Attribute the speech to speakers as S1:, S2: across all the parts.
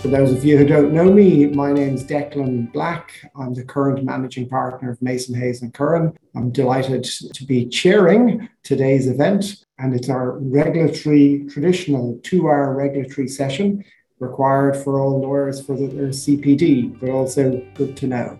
S1: For those of you who don't know me, my name is Declan Black. I'm the current managing partner of Mason Hayes and Curran. I'm delighted to be chairing today's event, and it's our regulatory, traditional two hour regulatory session required for all lawyers for their CPD, but also good to know.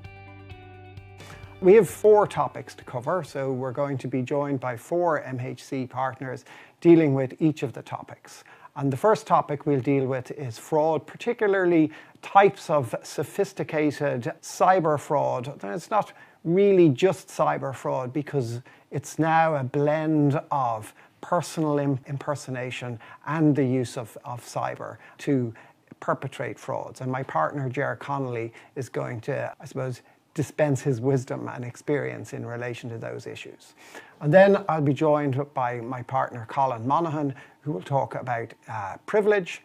S2: We have four topics to cover, so we're going to be joined by four MHC partners dealing with each of the topics. And the first topic we'll deal with is fraud, particularly types of sophisticated cyber fraud. And it's not really just cyber fraud because it's now a blend of personal impersonation and the use of, of cyber to perpetrate frauds. And my partner, Ger Connolly, is going to, I suppose, dispense his wisdom and experience in relation to those issues. And then I'll be joined by my partner, Colin Monaghan, who will talk about uh, privilege.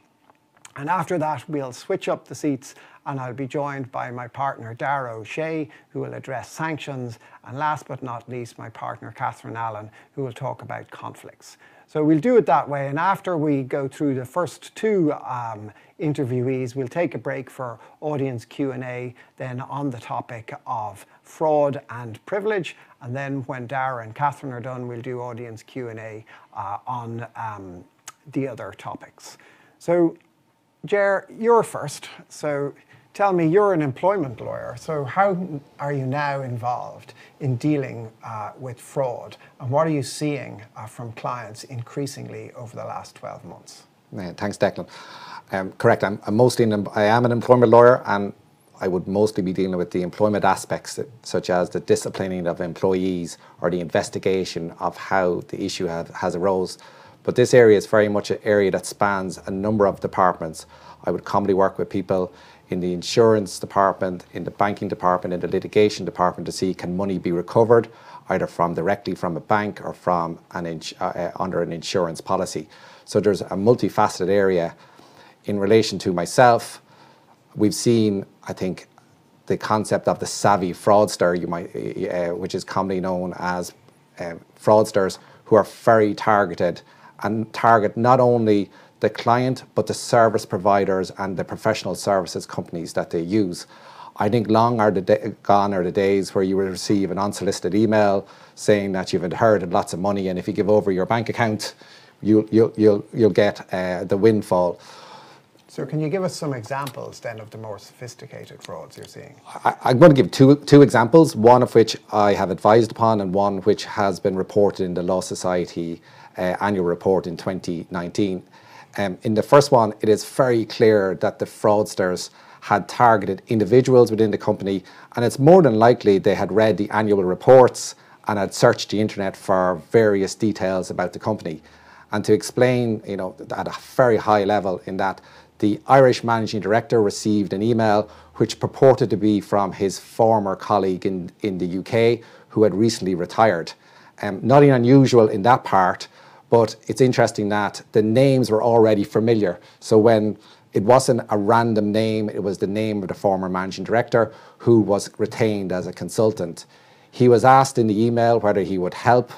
S2: And after that, we'll switch up the seats and I'll be joined by my partner, Dara O'Shea, who will address sanctions. And last but not least, my partner, Catherine Allen, who will talk about conflicts. So we'll do it that way. And after we go through the first two um, interviewees, we'll take a break for audience Q&A then on the topic of fraud and privilege. And then when Dara and Catherine are done, we'll do audience Q&A uh, on um, the other topics. So Ger, you're first. So tell me, you're an employment lawyer. So how are you now involved in dealing uh, with fraud? And what are you seeing uh, from clients increasingly over the last 12 months?
S3: Yeah, thanks, Declan. Um, correct. I'm, I'm mostly an, I am an employment lawyer, and I would mostly be dealing with the employment aspects, such as the disciplining of employees or the investigation of how the issue have, has arose. But this area is very much an area that spans a number of departments. I would commonly work with people in the insurance department, in the banking department, in the litigation department to see can money be recovered either from directly from a bank or from an uh, uh, under an insurance policy. So there's a multifaceted area. In relation to myself, we've seen, I think, the concept of the savvy fraudster, you might, uh, which is commonly known as uh, fraudsters, who are very targeted and target not only the client, but the service providers and the professional services companies that they use. I think long are the gone are the days where you will receive an unsolicited email saying that you've inherited lots of money, and if you give over your bank account, you'll you'll you'll, you'll get uh, the windfall.
S2: So, can you give us some examples then of the more sophisticated frauds you're seeing?
S3: I, am going to give two two examples. One of which I have advised upon, and one which has been reported in the Law Society uh, annual report in 2019. Um, in the first one, it is very clear that the fraudsters had targeted individuals within the company, and it's more than likely they had read the annual reports and had searched the internet for various details about the company. And to explain, you know, at a very high level, in that the Irish managing director received an email which purported to be from his former colleague in, in the UK who had recently retired. Um, nothing unusual in that part, but it's interesting that the names were already familiar. So when it wasn't a random name, it was the name of the former managing director who was retained as a consultant. He was asked in the email whether he would help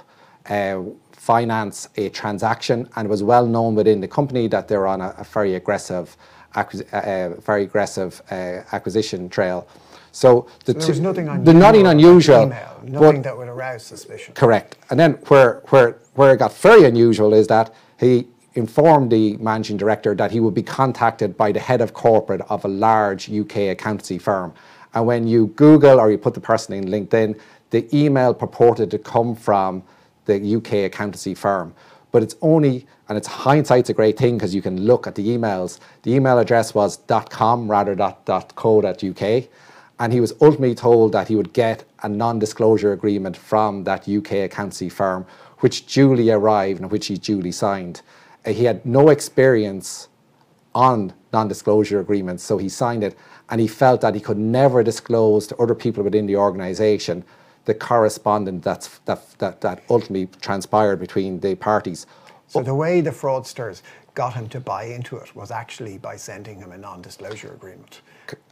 S3: uh, finance a transaction and it was well known within the company that they're on a, a very aggressive, acquis- uh, very aggressive uh, acquisition trail.
S2: So, the so there was nothing
S3: unusual. The nothing
S2: unusual. Email, nothing that would arouse suspicion.
S3: Correct. And then where where where it got very unusual is that he informed the managing director that he would be contacted by the head of corporate of a large UK accountancy firm. And when you Google or you put the person in LinkedIn, the email purported to come from the UK accountancy firm. But it's only, and it's hindsight's a great thing because you can look at the emails. The email address was .com rather than .co.uk. And he was ultimately told that he would get a non-disclosure agreement from that UK accountancy firm which duly arrived and which he duly signed. Uh, he had no experience on non disclosure agreements, so he signed it and he felt that he could never disclose to other people within the organisation the correspondence that's, that, that, that ultimately transpired between the parties.
S2: So the way the fraudsters got him to buy into it was actually by sending him a non disclosure agreement.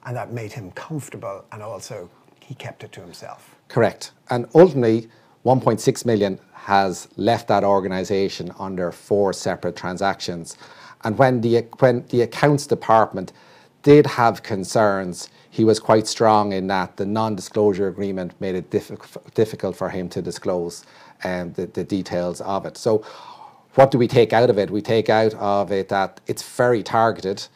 S2: And that made him comfortable and also he kept it to himself.
S3: Correct. And ultimately, 1.6 million has left that organisation under four separate transactions. And when the, when the accounts department did have concerns, he was quite strong in that the non-disclosure agreement made it diffi- difficult for him to disclose um, the, the details of it. So what do we take out of it? We take out of it that it's very targeted,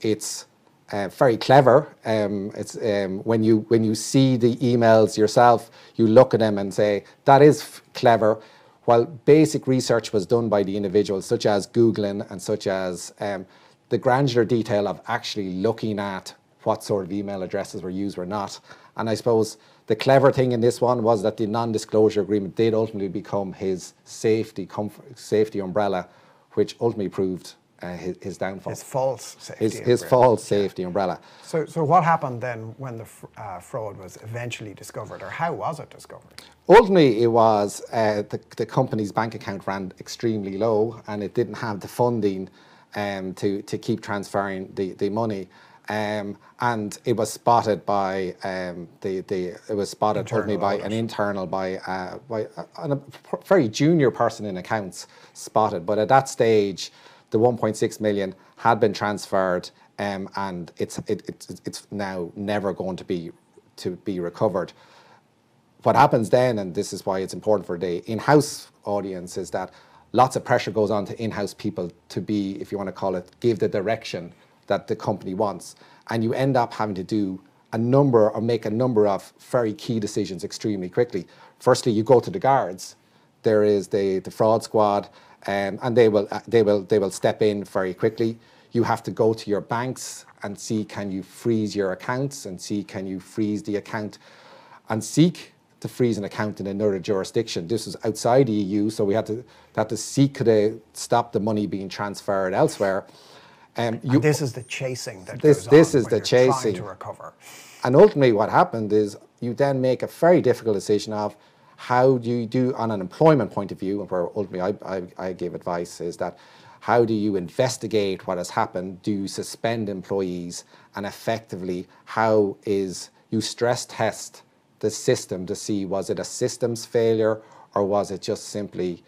S3: it's uh, very clever. Um, it's um, when you when you see the emails yourself, you look at them and say that is f- clever. While basic research was done by the individuals, such as googling and such as um, the granular detail of actually looking at what sort of email addresses were used or not. And I suppose the clever thing in this one was that the non-disclosure agreement did ultimately become his safety comfort, safety umbrella, which ultimately proved uh, his, his, downfall.
S2: His false safety.
S3: His, his false safety umbrella.
S2: So, so what happened then when the uh, fraud was eventually discovered, or how was it discovered?
S3: Ultimately, it was uh, the, the company's bank account ran extremely low, and it didn't have the funding um, to to keep transferring the, the money. Um, and it was spotted by um, the, the it was spotted internal by an internal by uh, by a, a, very junior person in accounts spotted. But at that stage, the 1.6 million had been transferred, um, and it's it, it's it's now never going to be to be recovered. What happens then, and this is why it's important for the in-house audience, is that lots of pressure goes on to in-house people to be, if you want to call it, give the direction that the company wants. And you end up having to do a number or make a number of very key decisions extremely quickly. Firstly, you go to the guards. There is the, the fraud squad, um, and they will, uh, they, will, they will step in very quickly. You have to go to your banks and see can you freeze your accounts and see can you freeze the account and seek to freeze an account in another jurisdiction. This was outside the EU, so we had to, had to seek to stop the money being transferred elsewhere.
S2: Um, you, and this is the chasing that
S3: this, this is the chasing
S2: to recover.
S3: And ultimately, what happened is you then make a very difficult decision of how do you do on an employment point of view, and where ultimately I, I, I give advice is that how do you investigate what has happened? Do you suspend employees? And effectively, how is you stress test the system to see was it a systems failure or was it just simply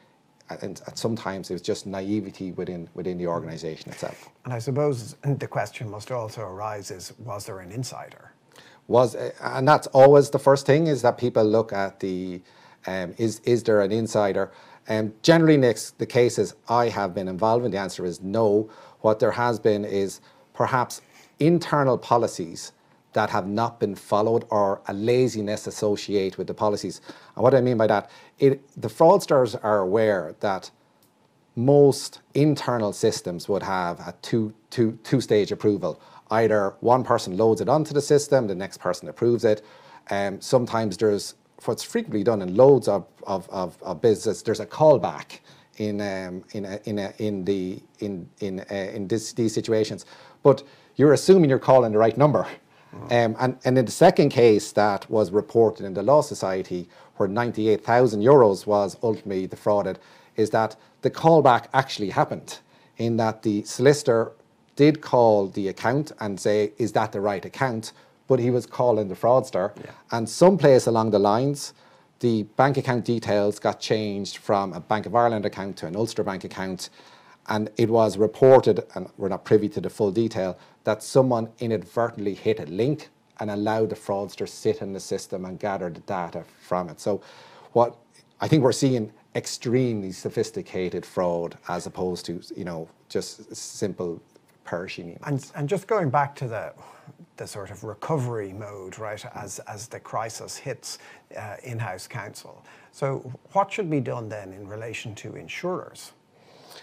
S3: and sometimes it was just naivety within within the organisation itself.
S2: And I suppose the question must also arise: is was there an insider?
S3: Was and that's always the first thing is that people look at the um, is is there an insider? Um, generally, next the cases I have been involved in, the answer is no. What there has been is perhaps internal policies that have not been followed or a laziness associated with the policies. And what I mean by that, it, the fraudsters are aware that most internal systems would have a two, two, two stage approval. Either one person loads it onto the system, the next person approves it. Um, sometimes there's, what's frequently done in loads of, of, of, of business, there's a callback in, um, in, a, in, a, in, the, in, in, uh, in this, these situations. But you're assuming you're calling the right number. Um, and, and in the second case that was reported in the Law Society, where 98,000 euros was ultimately defrauded, is that the callback actually happened in that the solicitor did call the account and say, is that the right account? But he was calling the fraudster. Yeah. And someplace along the lines, the bank account details got changed from a Bank of Ireland account to an Ulster Bank account. And it was reported, and we're not privy to the full detail, that someone inadvertently hit a link and allowed the fraudster sit in the system and gather the data from it. So, what I think we're seeing extremely sophisticated fraud as opposed to you know just simple phishing.
S2: And, and just going back to the the sort of recovery mode, right, as as the crisis hits uh, in-house counsel. So, what should be done then in relation to insurers?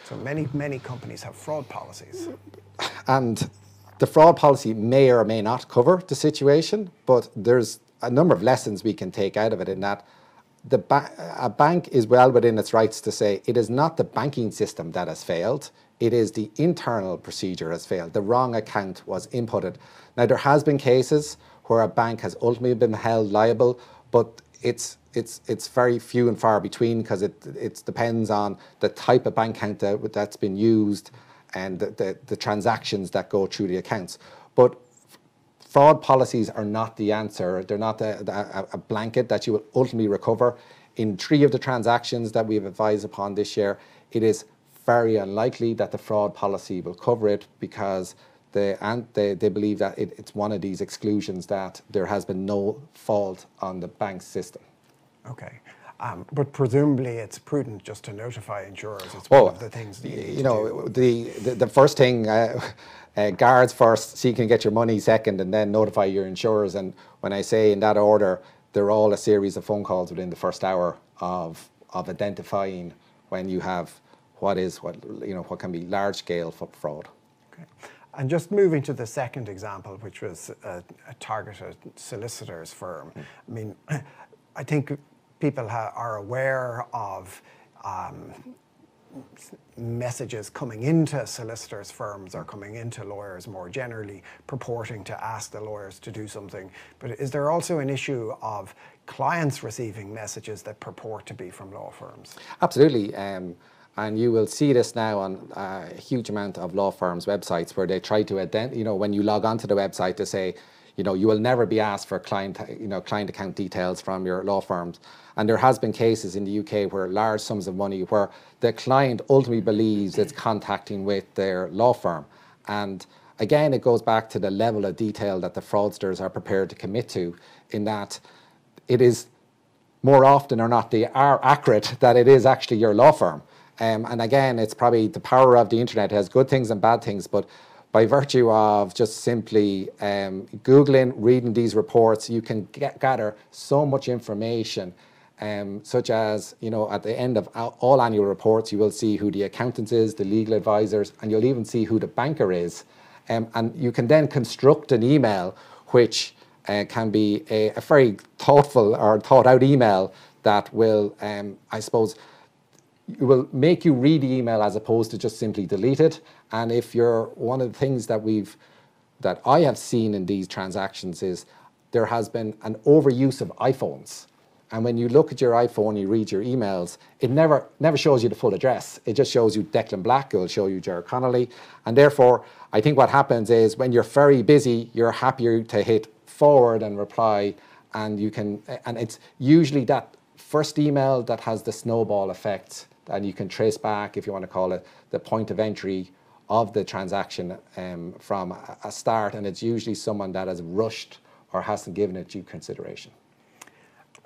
S2: So many many companies have fraud policies.
S3: And the fraud policy may or may not cover the situation, but there's a number of lessons we can take out of it in that the ba- a bank is well within its rights to say it is not the banking system that has failed, it is the internal procedure has failed. The wrong account was inputted. Now, there has been cases where a bank has ultimately been held liable, but it's it's it's very few and far between because it it depends on the type of bank account that, that's been used and the, the, the transactions that go through the accounts. But fraud policies are not the answer. They're not a, a, blanket that you will ultimately recover. In three of the transactions that we've advised upon this year, it is very unlikely that the fraud policy will cover it because they, and they, they believe that it, it's one of these exclusions that there has been no fault on the bank system.
S2: Okay. Um, but presumably it's prudent just to notify insurers. It's one of the things that you,
S3: you know, the, the, the first thing, uh, uh, guards first, so you can get your money second, and then notify your insurers. And when I say in that order, they're all a series of phone calls within the first hour of, of identifying when you have what is what you know what can be large scale fraud.
S2: Okay. And just moving to the second example, which was a, a targeted solicitors firm. Mm. I mean, I think people are aware of um, messages coming into solicitors firms or coming into lawyers more generally purporting to ask the lawyers to do something. But is there also an issue of clients receiving messages that purport to be from law firms?
S3: Absolutely um, and you will see this now on a huge amount of law firms websites where they try to identify you know when you log onto the website to say you know you will never be asked for client you know client account details from your law firms and there has been cases in the UK where large sums of money where the client ultimately believes it's contacting with their law firm. And again, it goes back to the level of detail that the fraudsters are prepared to commit to, in that it is more often or not they are accurate that it is actually your law firm. Um, and again, it's probably the power of the internet it has good things and bad things, but by virtue of just simply um, Googling, reading these reports, you can get, gather so much information um, such as, you know, at the end of all annual reports, you will see who the accountant is, the legal advisors, and you'll even see who the banker is. Um, and you can then construct an email which uh, can be a, a, very thoughtful or thought out email that will, um, I suppose, will make you read the email as opposed to just simply delete it. And if you're one of the things that we've that I have seen in these transactions is there has been an overuse of iPhones. And when you look at your iPhone, you read your emails, it never never shows you the full address. It just shows you Declan Black, it'll show you Ger Connolly. And therefore, I think what happens is when you're very busy, you're happier to hit forward and reply. And you can and it's usually that first email that has the snowball effect and you can trace back, if you want to call it, the point of entry of the transaction um, from a start. And it's usually someone that has rushed or hasn't given it due consideration.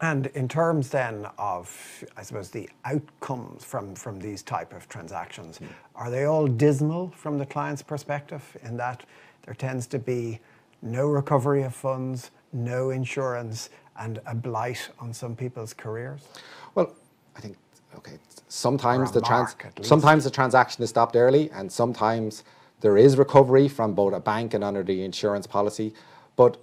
S2: And in terms then of, I suppose, the outcomes from, from these type of transactions, mm. are they all dismal from the client's perspective in that there tends to be no recovery of funds, no insurance, and a blight on some people's careers?
S3: Well, I think okay. Sometimes the trans sometimes the transaction is stopped early, and sometimes there is recovery from both a bank and under the insurance policy. But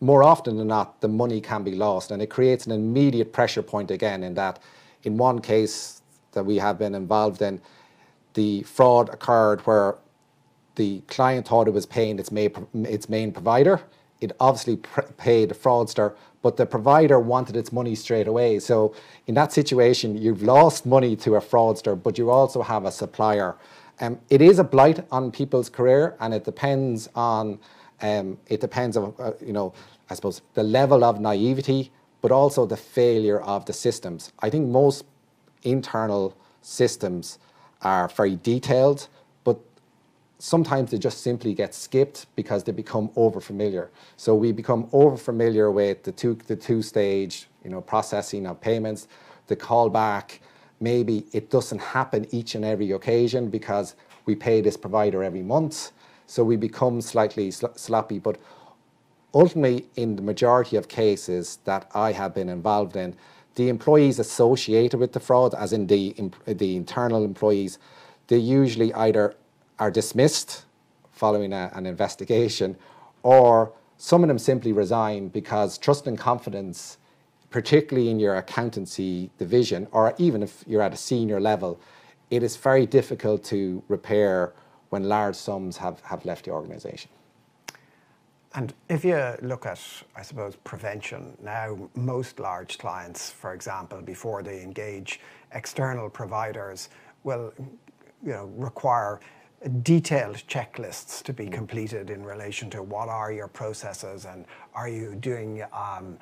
S3: more often than not, the money can be lost, and it creates an immediate pressure point again. In that, in one case that we have been involved in, the fraud occurred where the client thought it was paying its main, its main provider. It obviously paid a fraudster, but the provider wanted its money straight away. So, in that situation, you've lost money to a fraudster, but you also have a supplier. Um, it is a blight on people's career, and it depends on um, it depends on uh, you know I suppose, the level of naivety, but also the failure of the systems. I think most internal systems are very detailed, sometimes they just simply get skipped because they become overfamiliar. So we become overfamiliar with the two the two stage, you know, processing of payments, the callback. Maybe it doesn't happen each and every occasion because we pay this provider every month. So we become slightly sl- sloppy, but ultimately, in the majority of cases that I have been involved in, the employees associated with the fraud, as in the, the internal employees, they usually either are dismissed following a, an investigation or some of them simply resign because trust and confidence, particularly in your accountancy division, or even if you're at a senior level, it is very difficult to repair when large sums have, have left the organization.
S2: And if you look at, I suppose, prevention, now most large clients, for example, before they engage external providers, will you know, require detailed checklists to be completed in relation to what are your processes and are you doing um,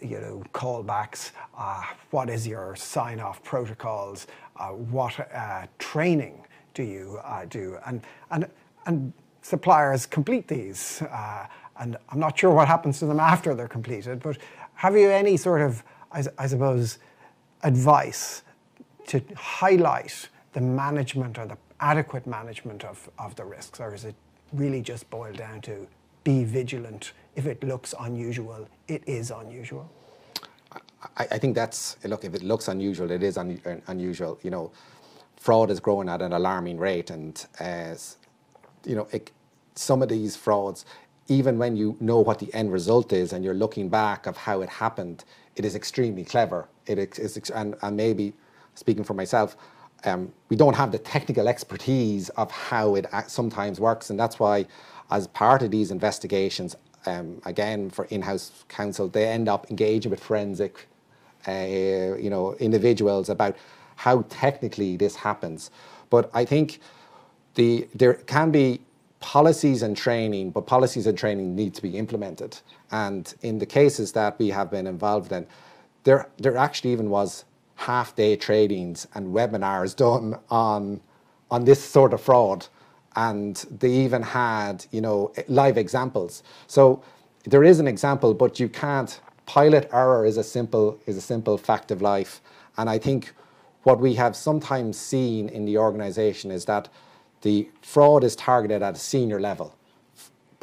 S2: you know callbacks uh, what is your sign off protocols uh, what uh, training do you uh, do and and and suppliers complete these. Uh, and I'm not sure what happens to them after they're completed, but have you any sort of, I, I suppose, advice to highlight the management or the adequate management of, of the risks, or is it really just boiled down to be vigilant? If it looks unusual, it is unusual.
S3: I, I think that's look. If it looks unusual, it is un, unusual. You know, fraud is growing at an alarming rate, and as you know, it, some of these frauds, even when you know what the end result is and you're looking back of how it happened, it is extremely clever. It is, and, and maybe speaking for myself, um, we don't have the technical expertise of how it sometimes works, and that's why, as part of these investigations, um, again for in-house counsel, they end up engaging with forensic, uh, you know, individuals about how technically this happens. But I think the there can be policies and training, but policies and training need to be implemented. And in the cases that we have been involved in, there there actually even was half day tradings and webinars done on on this sort of fraud. And they even had you know live examples. So there is an example but you can't pilot error is a simple is a simple fact of life. And i think what we have sometimes seen in the organization is that the fraud is targeted at a senior level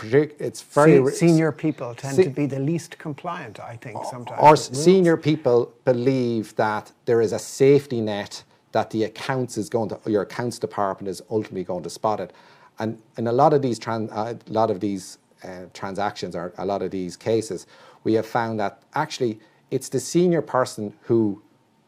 S2: it's very senior people tend se- to be the least compliant, I think sometimes.
S3: Or senior people believe that there is a safety net that the accounts is going to, your accounts department is ultimately going to spot it, and in a lot of these trans, uh, a lot of these uh, transactions or a lot of these cases, we have found that actually it's the senior person who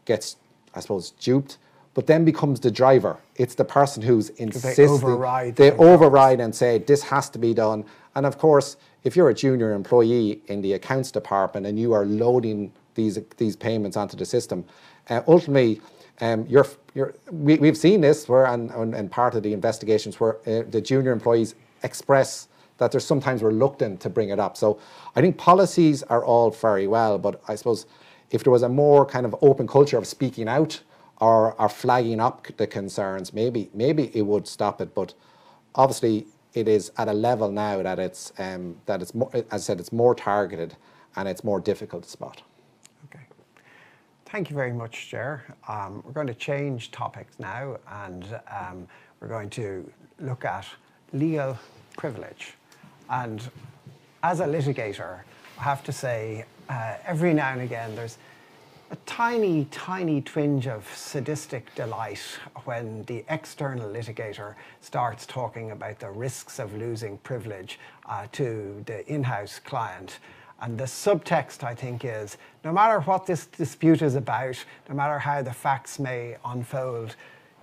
S3: gets, I suppose, duped but then becomes the driver. It's the person who's insisting. They
S2: override.
S3: They override and say, this has to be done. And of course, if you're a junior employee in the accounts department and you are loading these, these payments onto the system, uh, ultimately, um, you're, you're, we, have seen this where, and, and, part of the investigations where uh, the junior employees express that they're sometimes reluctant to bring it up. So I think policies are all very well, but I suppose if there was a more kind of open culture of speaking out or are flagging up the concerns, maybe maybe it would stop it. But obviously, it is at a level now that it's um, that it's more, as I said, it's more targeted and it's more difficult to spot.
S2: Okay, thank you very much, Chair. Um, we're going to change topics now, and um, we're going to look at legal privilege. And as a litigator, I have to say, uh, every now and again, there's a tiny, tiny twinge of sadistic delight when the external litigator starts talking about the risks of losing privilege uh, to the in house client. And the subtext, I think, is no matter what this dispute is about, no matter how the facts may unfold,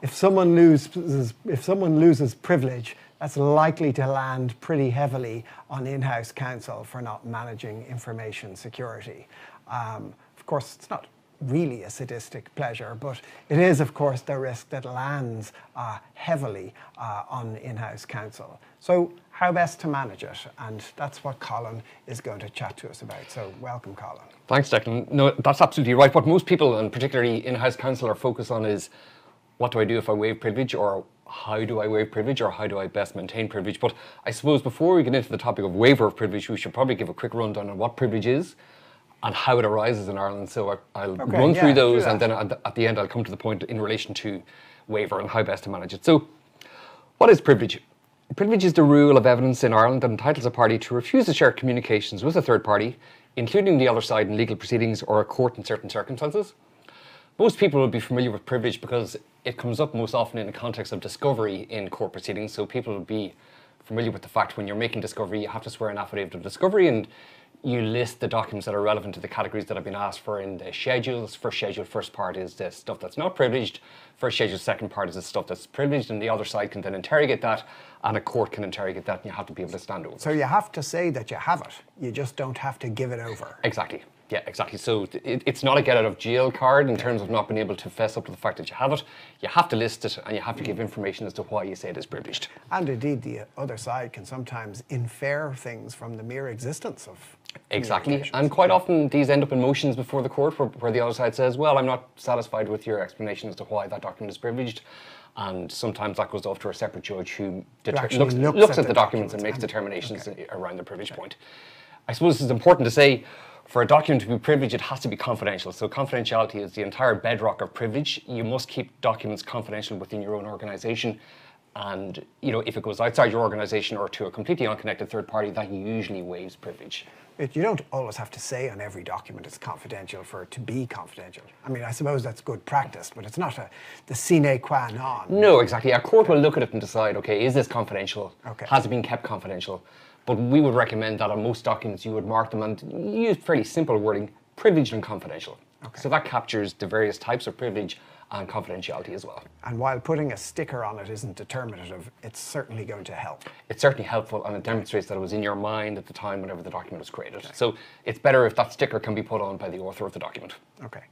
S2: if someone loses, if someone loses privilege, that's likely to land pretty heavily on in house counsel for not managing information security. Um, course, it's not really a sadistic pleasure, but it is, of course, the risk that lands uh, heavily uh, on in house counsel. So, how best to manage it? And that's what Colin is going to chat to us about. So, welcome, Colin.
S4: Thanks, Declan. No, that's absolutely right. What most people, and particularly in house counsel, are focused on is what do I do if I waive privilege, or how do I waive privilege, or how do I best maintain privilege? But I suppose before we get into the topic of waiver of privilege, we should probably give a quick rundown on what privilege is and how it arises in Ireland. So I, will okay, run yeah, through those, and then at the end I'll come to the point in relation to waiver and how best to manage it. So, what is privilege? Privilege is the rule of evidence in Ireland that entitles a party to refuse to share communications with a third party, including the other side in legal proceedings or a court in certain circumstances. Most people will be familiar with privilege because it comes up most often in the context of discovery in court proceedings. So people will be familiar with the fact when you're making discovery, you have to swear an affidavit of discovery, and you list the documents that are relevant to the categories that have been asked for in the schedules. First schedule, first part is the stuff that's not privileged. First schedule, second part is the stuff that's privileged, and the other side can then interrogate that, and a court can interrogate that, and you have to be able to stand over.
S2: So you have to say that you have it. You just don't have to give it over.
S4: Exactly. Yeah, exactly. So it, it's not a get out of jail card in terms of not being able to fess up to the fact that you have it. You have to list it and you have to give information as to why you say it is privileged.
S2: And indeed, the other side can sometimes infer things from the mere existence of.
S4: Exactly. And quite often these end up in motions before the court where, where the other side says, well, I'm not satisfied with your explanation as to why that document is privileged. And sometimes that goes off to a separate judge who looks,
S2: looks
S4: looks
S2: at
S4: at,
S2: the
S4: the documents and makes
S2: and-
S4: determinations around the privilege point. I suppose it's important to say for a document to be privileged, it has to be confidential. So confidentiality is the entire bedrock of privilege. You must keep documents confidential within your own organization. And you know, if it goes outside your organization or to a completely unconnected third party, that usually waives privilege.
S2: It, you don't always have to say on every document it's confidential for it to be confidential. I mean, I suppose that's good practice, but it's not a, the sine qua non.
S4: No, exactly. A court will look at it and decide, okay, is this confidential?
S2: Okay.
S4: Has it been kept confidential? But we would recommend that on most documents you would mark them and use fairly simple wording, privileged and confidential. Okay. So that captures the various types of privilege and confidentiality as well.
S2: And while putting a sticker on it isn't determinative, it's certainly going to help.
S4: It's certainly helpful and it demonstrates that it was in your mind at the time whenever the document was created. So it's better if that sticker can be put on by the author of the document.
S2: Okay.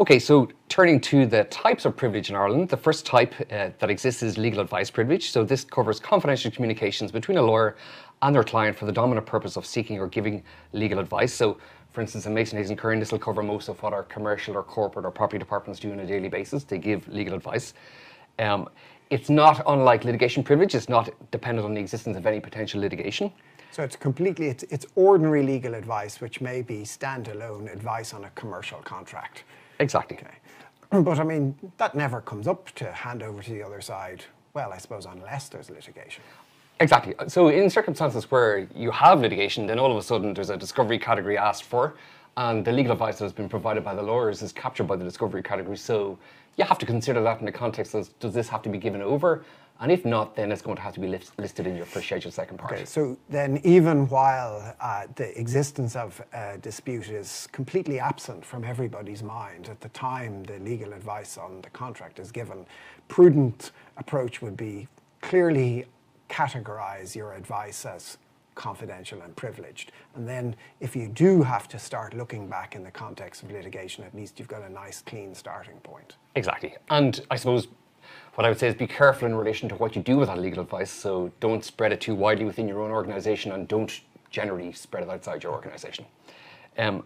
S4: Okay, so turning to the types of privilege in Ireland, the first type uh, that exists is legal advice privilege. So this covers confidential communications between a lawyer and their client for the dominant purpose of seeking or giving legal advice. So, for instance, in Mason Hayes and Curran, this will cover most of what our commercial or corporate or property departments do on a daily basis. They give legal advice. Um, it's not unlike litigation privilege. It's not dependent on the existence of any potential litigation.
S2: So it's completely, it's, it's ordinary legal advice, which may be standalone advice on a commercial contract.
S4: Exactly. Okay.
S2: But I mean, that never comes up to hand over to the other side. Well, I suppose unless there's litigation.
S4: Exactly. Uh, so in circumstances where you have litigation, then all of a sudden there's a discovery category asked for, and the legal advice that has been provided by the lawyers is captured by the discovery category. So you have to consider that in the context of does this have to be given over? And if not, then it's going to have to be list- listed in your first schedule second part.
S2: Okay, so then even while uh, the existence of a dispute is completely absent from everybody's mind, at the time the legal advice on the contract is given, prudent approach would be clearly categorize your advice as confidential and privileged. And then if you do have to start looking back in the context of litigation, at least you've got a nice clean starting point.
S4: Exactly. And I suppose what I would say is be careful in relation to what you do with that legal advice. So don't spread it too widely within your own organization and don't generally spread it outside your organization. Um,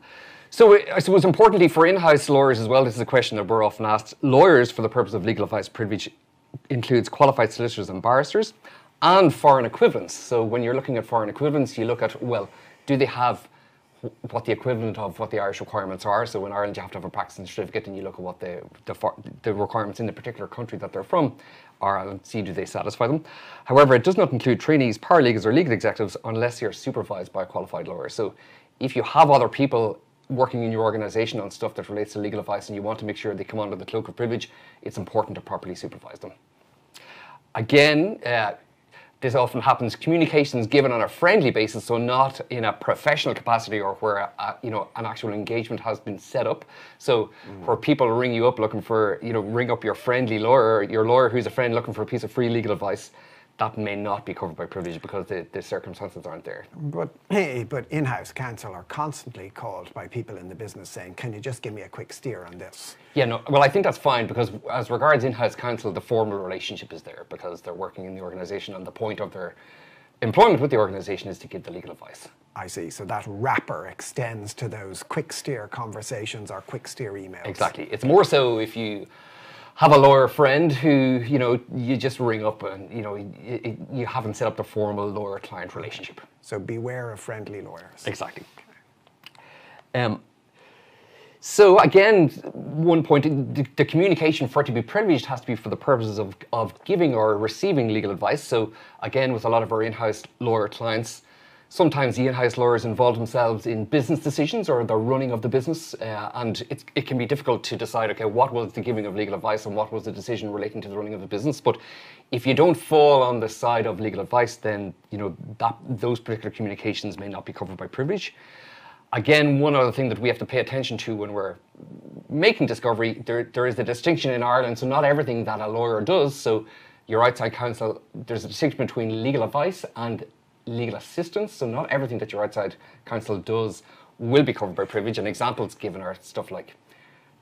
S4: so I suppose importantly for in-house lawyers as well, this is a question that we're often asked. Lawyers, for the purpose of legal advice privilege, includes qualified solicitors and barristers and foreign equivalents. So when you're looking at foreign equivalents, you look at, well, do they have what the equivalent of what the Irish requirements are. So in Ireland, you have to have a practicing certificate, and you look at what the, the, the requirements in the particular country that they're from are, and see do they satisfy them. However, it does not include trainees, paralegals, or legal executives unless you're supervised by a qualified lawyer. So if you have other people working in your organisation on stuff that relates to legal advice, and you want to make sure they come under the cloak of privilege, it's important to properly supervise them. Again, uh, this often happens communications given on a friendly basis so not in a professional capacity or where a, you know an actual engagement has been set up so mm. where people ring you up looking for you know ring up your friendly lawyer your lawyer who's a friend looking for a piece of free legal advice that may not be covered by privilege because the, the circumstances aren't there.
S2: But hey, but in-house counsel are constantly called by people in the business saying, "Can you just give me a quick steer on this?"
S4: Yeah, no. Well, I think that's fine because as regards in-house counsel, the formal relationship is there because they're working in the organisation, and the point of their employment with the organisation is to give the legal advice.
S2: I see. So that wrapper extends to those quick steer conversations or quick steer emails.
S4: Exactly. It's more so if you have a lawyer friend who you know you just ring up and you know you, you haven't set up the formal lawyer client relationship.
S2: So beware of friendly lawyers.
S4: Exactly. Um, so again, one point: the, the, communication for it to be privileged has to be for the purposes of of giving or receiving legal advice. So again, with a lot of our in-house lawyer clients, sometimes the in-house lawyers involve themselves in business decisions or the running of the business, uh, and it can be difficult to decide, okay, what was the giving of legal advice and what was the decision relating to the running of the business. But if you don't fall on the side of legal advice, then you know that those particular communications may not be covered by privilege. Again, one other thing that we have to pay attention to when we're making discovery, there, there is a distinction in Ireland. So not everything that a lawyer does. So your outside counsel, there's a distinction between legal advice and legal assistance. So not everything that your outside counsel does will be covered by privilege. And examples given are stuff like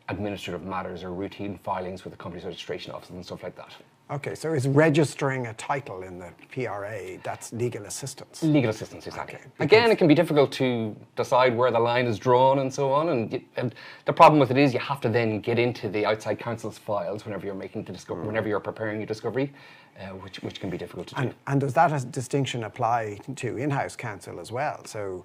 S4: administrative matters or routine filings with the company's registration office and stuff like that.
S2: Okay, so is registering a title in the PRA that's legal assistance?
S4: Legal assistance, exactly.
S2: Okay,
S4: Again, it can be difficult to decide where the line is drawn and so on. And, and the problem with it is you have to then get into the outside counsel's files whenever you're making the discovery, whenever you're preparing your discovery, uh, which which can be difficult to do.
S2: And, and does that distinction apply to in-house counsel as well? So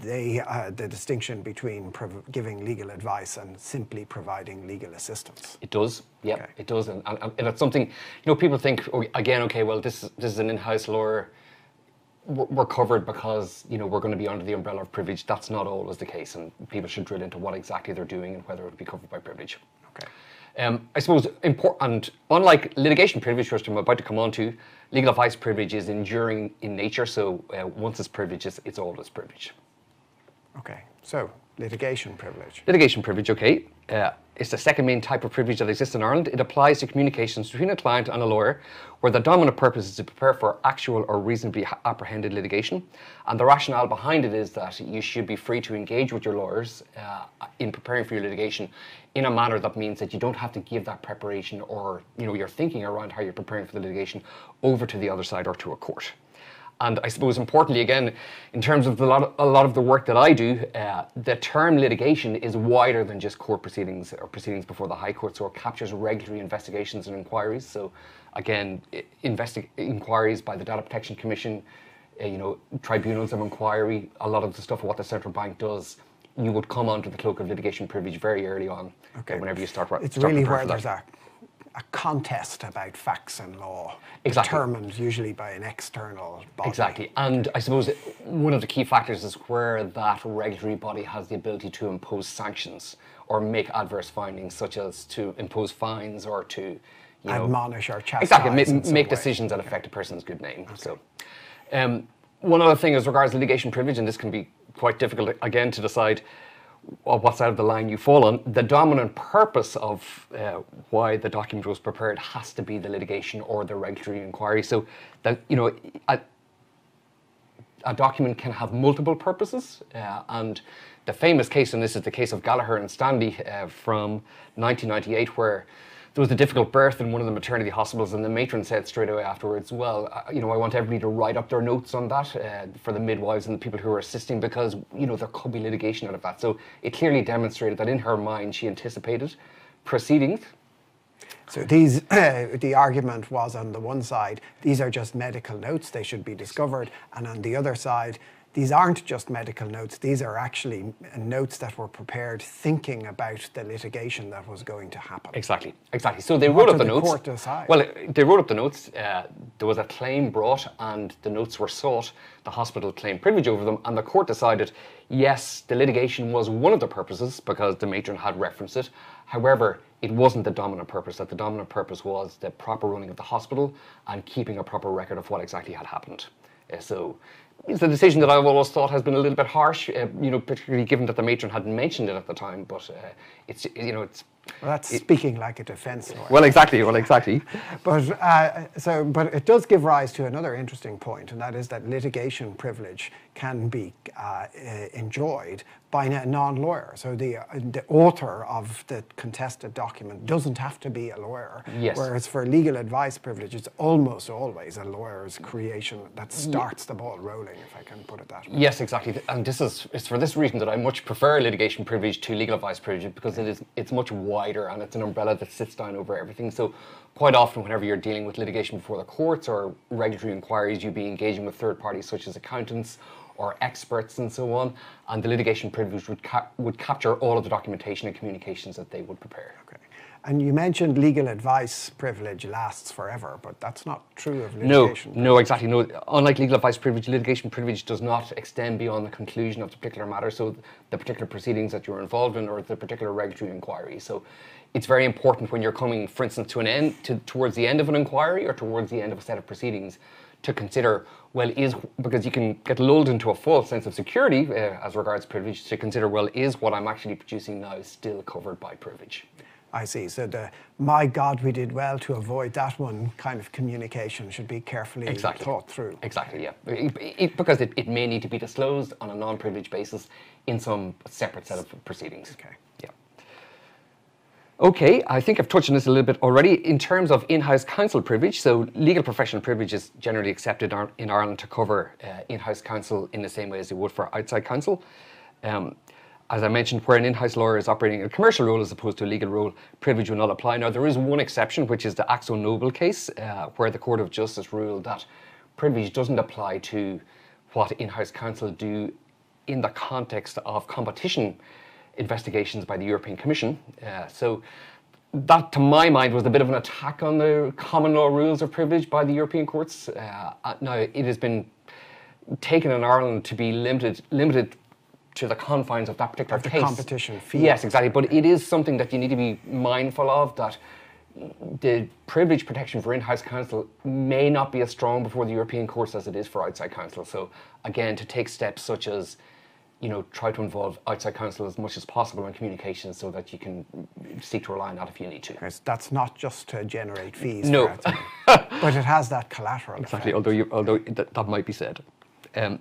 S2: they, uh, the distinction between prov- giving legal advice and simply providing legal assistance.
S4: It does, yeah,
S2: Okay.
S4: it does, and, and, and it's something you know. People think oh, again, okay, well, this is this is an in-house lawyer. We're we're covered because you know we're going to be under the umbrella of privilege. That's not always the case, and people should drill into what exactly they're doing and whether it would be covered by privilege.
S2: Okay.
S4: Um, I suppose important, unlike litigation privilege, which I'm about to come on to, legal advice privilege is enduring in nature. So uh, once it's privilege, it's, it's always privilege.
S2: Okay, so litigation privilege.
S4: Litigation privilege, okay. Uh, it's the second main type of privilege that exists in Ireland. It applies to communications between a client and a lawyer, where the dominant purpose is to prepare for actual or reasonably apprehended litigation. And the rationale behind it is that you should be free to engage with your lawyers uh, in preparing for your litigation in a manner that means that you don't have to give that preparation or you know your thinking around how you're preparing for the litigation over to the other side or to a court. And I suppose importantly, again, in terms of lot of, a lot of the work that I do, uh, the term litigation is wider than just court proceedings or proceedings before the High Court. So it captures regulatory investigations and inquiries. So again, investi- inquiries by the Data Protection Commission, uh, you know, tribunals of inquiry, a lot of the stuff of what the central bank does. You would come under the cloak of litigation privilege very early on. uh,
S2: Okay.
S4: whenever you start.
S2: It's
S4: start
S2: really where there's a, a contest about facts and law,
S4: Exactly.
S2: determined usually by an external body.
S4: Exactly. And I suppose one of the key factors is where that regulatory body has the ability to impose sanctions or make adverse findings, such as to impose fines or to, you know,
S2: Admonish or chastise.
S4: exactly ma-
S2: in some
S4: make
S2: way.
S4: decisions that affect a person's good name. So, um, one other thing as regards litigation privilege, and this can be quite difficult again to decide well, what side of the line you fall on. The dominant purpose of uh, why the document was prepared has to be the litigation or the regulatory inquiry. So that you know, a, a document can have multiple purposes, uh, and the famous case, and this is the case of Gallagher and Stanley uh, from 1998, where there was a difficult birth in one of the maternity hospitals, and the matron said straight away afterwards, "Well, uh, you know, I want everybody to write up their notes on that uh, for the midwives and the people who are assisting, because you know there could be litigation out of that." So it clearly demonstrated that in her mind she anticipated proceedings
S2: So these, the argument was on the one side, these are just medical notes, they should be discovered, and on the other side, these aren't just medical notes, these are actually notes that were prepared thinking about the litigation that was going to happen.
S4: Exactly, exactly. So they wrote up the
S2: the
S4: notes.
S2: court decide?
S4: Well, they wrote up the notes. Uh, there was a claim brought, and the notes were sought. The hospital claimed privilege over them, and the court decided, yes, the litigation was one of the purposes because the matron had referenced it. However, it wasn't the dominant purpose. That the dominant purpose was the proper running of the hospital and keeping a proper record of what exactly had happened. Uh, so. It's a decision that I've always thought has been a little bit harsh, uh, you know, particularly given that the matron hadn't mentioned it at the time. But uh, it's, you know, it's
S2: Well, that's speaking like a defence lawyer.
S4: well, exactly. Well, exactly.
S2: But uh, so, but it does give rise to another interesting point, and that is that litigation privilege can be uh, enjoyed by a non-lawyer. So the uh, the author of the contested document doesn't have to be a lawyer.
S4: Yes.
S2: Whereas for legal advice privilege, it's almost always a lawyer's creation that starts the ball rolling, if I can put it that way.
S4: Yes, exactly. And this is it's for this reason that I much prefer litigation privilege to legal advice privilege because it is it's much wider and it's an umbrella that sits down over everything. So quite often whenever you're dealing with litigation before the courts or regulatory inquiries, you'd be engaging with third parties such as accountants or experts and so on, and the litigation privilege would cap- would capture all of the documentation and communications that they would prepare.
S2: Okay. And you mentioned legal advice privilege lasts forever, but that's not true of litigation.
S4: No, no, exactly. No, unlike legal advice privilege, litigation privilege does not extend beyond the conclusion of the particular matter. So, the particular proceedings that you're involved in, or the particular regulatory inquiry. So, it's very important when you're coming, for instance, to an end, to, towards the end of an inquiry or towards the end of a set of proceedings, to consider well is because you can get lulled into a false sense of security uh, as regards privilege. To consider well is what I'm actually producing now still covered by privilege.
S2: I see. So the my God, we did well to avoid that one kind of communication should be carefully
S4: Exactly.
S2: thought through.
S4: Exactly, yeah. It- it- because it, it may need to be disclosed on a non-privileged basis in some separate set of proceedings.
S2: Okay.
S4: Yeah. Okay, I think I've touched on this a little bit already. In terms of in-house counsel privilege, so legal professional privilege is generally accepted in Ireland to cover uh, in-house counsel in the same way as it would for outside counsel. Um, as I mentioned, where an in-house lawyer is operating a commercial role as opposed to a legal role, privilege will not apply. Now, there is one exception, which is the Akzo Nobel case, uh, where the Court of Justice ruled that privilege doesn't apply to what in-house counsel do in the context of competition investigations by the European Commission. Uh, so that, to my mind, was a bit of an attack on the common law rules of privilege by the European courts. Uh, uh now, it has been taken in Ireland to be limited, limited to the confines of that particular
S2: of the
S4: case.
S2: competition field.
S4: Yes, exactly. But it is something that you need to be mindful of that the privilege protection for in-house counsel may not be as strong before the European courts as it is for outside counsel. So again, to take steps such as you know, try to involve outside counsel as much as possible in communication so that you can seek to rely on that if you need to.
S2: That's not just to generate fees.
S4: No.
S2: but it has that collateral.
S4: Exactly,
S2: effect.
S4: although, you, although that, that might be said. Um,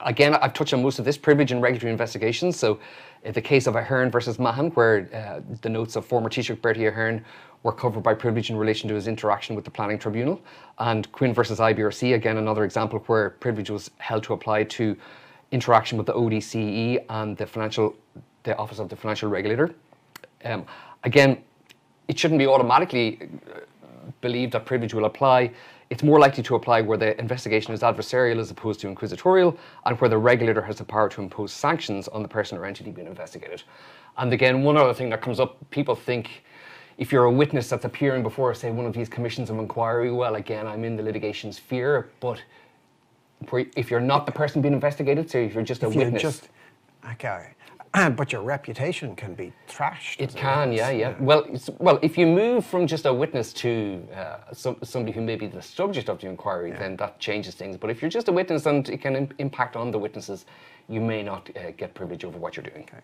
S4: again, I've touched on most of this privilege in regulatory investigations. So, uh, the case of Ahern versus Mahon, where uh, the notes of former Taoiseach Bertie Ahern were covered by privilege in relation to his interaction with the planning tribunal, and Quinn versus IBRC, again another example where privilege was held to apply to interaction with the ODCE and the financial, the Office of the Financial Regulator. Um, again, it shouldn't be automatically uh, believed that privilege will apply. It's more likely to apply where the investigation is adversarial as opposed to inquisitorial, and where the regulator has the power to impose sanctions on the person or entity being investigated. And again, one other thing that comes up, people think if you're a witness that's appearing before, say, one of these commissions of inquiry, well, again, I'm in the litigation sphere, but if you're not the person being investigated, so if you're just a
S2: if
S4: witness.
S2: Just, okay. but your reputation can be trashed.
S4: It can, yeah, yeah, yeah. Well, well, if you move from just a witness to uh, some, somebody who may be the subject of the inquiry, yeah. then that changes things. But if you're just a witness and it can Im- impact on the witnesses, you may not uh, get privilege over what you're doing.
S2: Okay.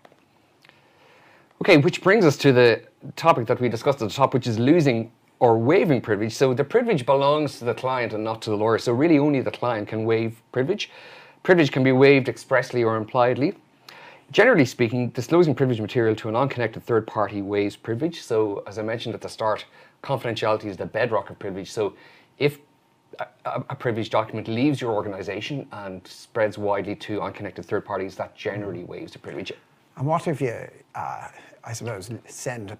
S4: okay, which brings us to the topic that we discussed at the top, which is losing or waiving privilege. So the privilege belongs to the client and not to the lawyer. So really only the client can waive privilege. Privilege can be waived expressly or impliedly. Generally speaking, disclosing privileged material to an unconnected third party waives privilege. So as I mentioned at the start, confidentiality is the bedrock of privilege. So if a, a privileged document leaves your organization and spreads widely to unconnected third parties, that generally waives the privilege.
S2: And what if you uh, I suppose, send a,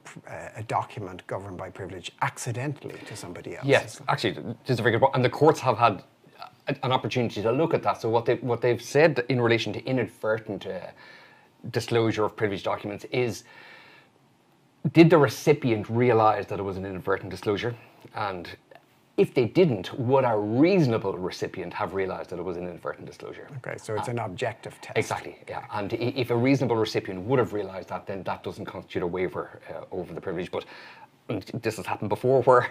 S2: a, document governed by privilege accidentally to somebody else.
S4: Yes, actually, this is a very good point. And the courts have had an opportunity to look at that. So what they what they've said in relation to inadvertent uh, disclosure of privileged documents is, did the recipient realise that it was an inadvertent disclosure, and if they didn't, would a reasonable recipient have realised that it was an inadvertent disclosure?
S2: Okay, so it's uh, an objective test.
S4: Exactly, yeah. And if a reasonable recipient would have realised that, then that doesn't constitute a waiver uh, over the privilege. But this has happened before where,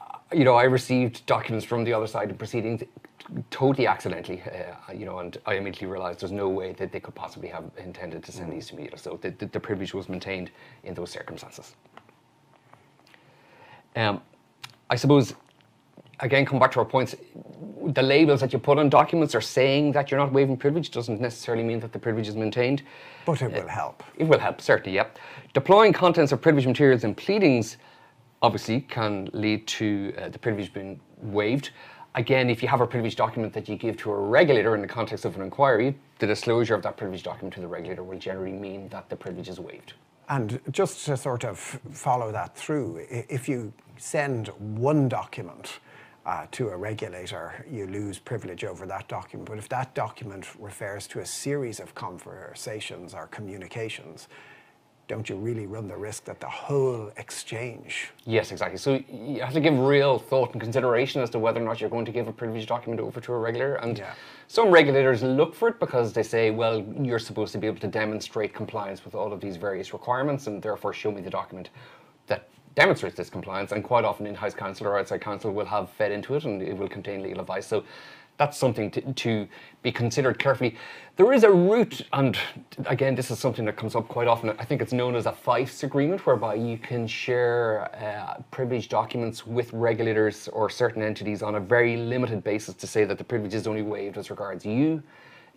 S4: uh, you know, I received documents from the other side of proceedings totally accidentally, uh, you know, and I immediately realised there's no way that they could possibly have intended to send mm. these to me. So the, the, the privilege was maintained in those circumstances. Um, I suppose again, come back to our points. The labels that you put on documents are saying that you're not waiving privilege doesn't necessarily mean that the privilege is maintained.
S2: But it will help.
S4: It will help, certainly, yep. Deploying contents of privileged materials in pleadings obviously can lead to uh, the privilege being waived. Again, if you have a privileged document that you give to a regulator in the context of an inquiry, the disclosure of that privileged document to the regulator will generally mean that the privilege is waived.
S2: And just to sort of follow that through, if you send one document uh, to a regulator, you lose privilege over that document. But if that document refers to a series of conversations or communications, don't you really run the risk that the whole exchange?
S4: Yes, exactly. So you have to give real thought and consideration as to whether or not you're going to give a privileged document over to a regulator. And yeah. some regulators look for it because they say, well, you're supposed to be able to demonstrate compliance with all of these various requirements and therefore show me the document that demonstrates this compliance, and quite often in-house counsel or outside counsel will have fed into it, and it will contain legal advice. So that's something to, to, be considered carefully. There is a route, and again, this is something that comes up quite often. I think it's known as a FIFES agreement, whereby you can share uh, privileged documents with regulators or certain entities on a very limited basis to say that the privilege is only waived as regards you.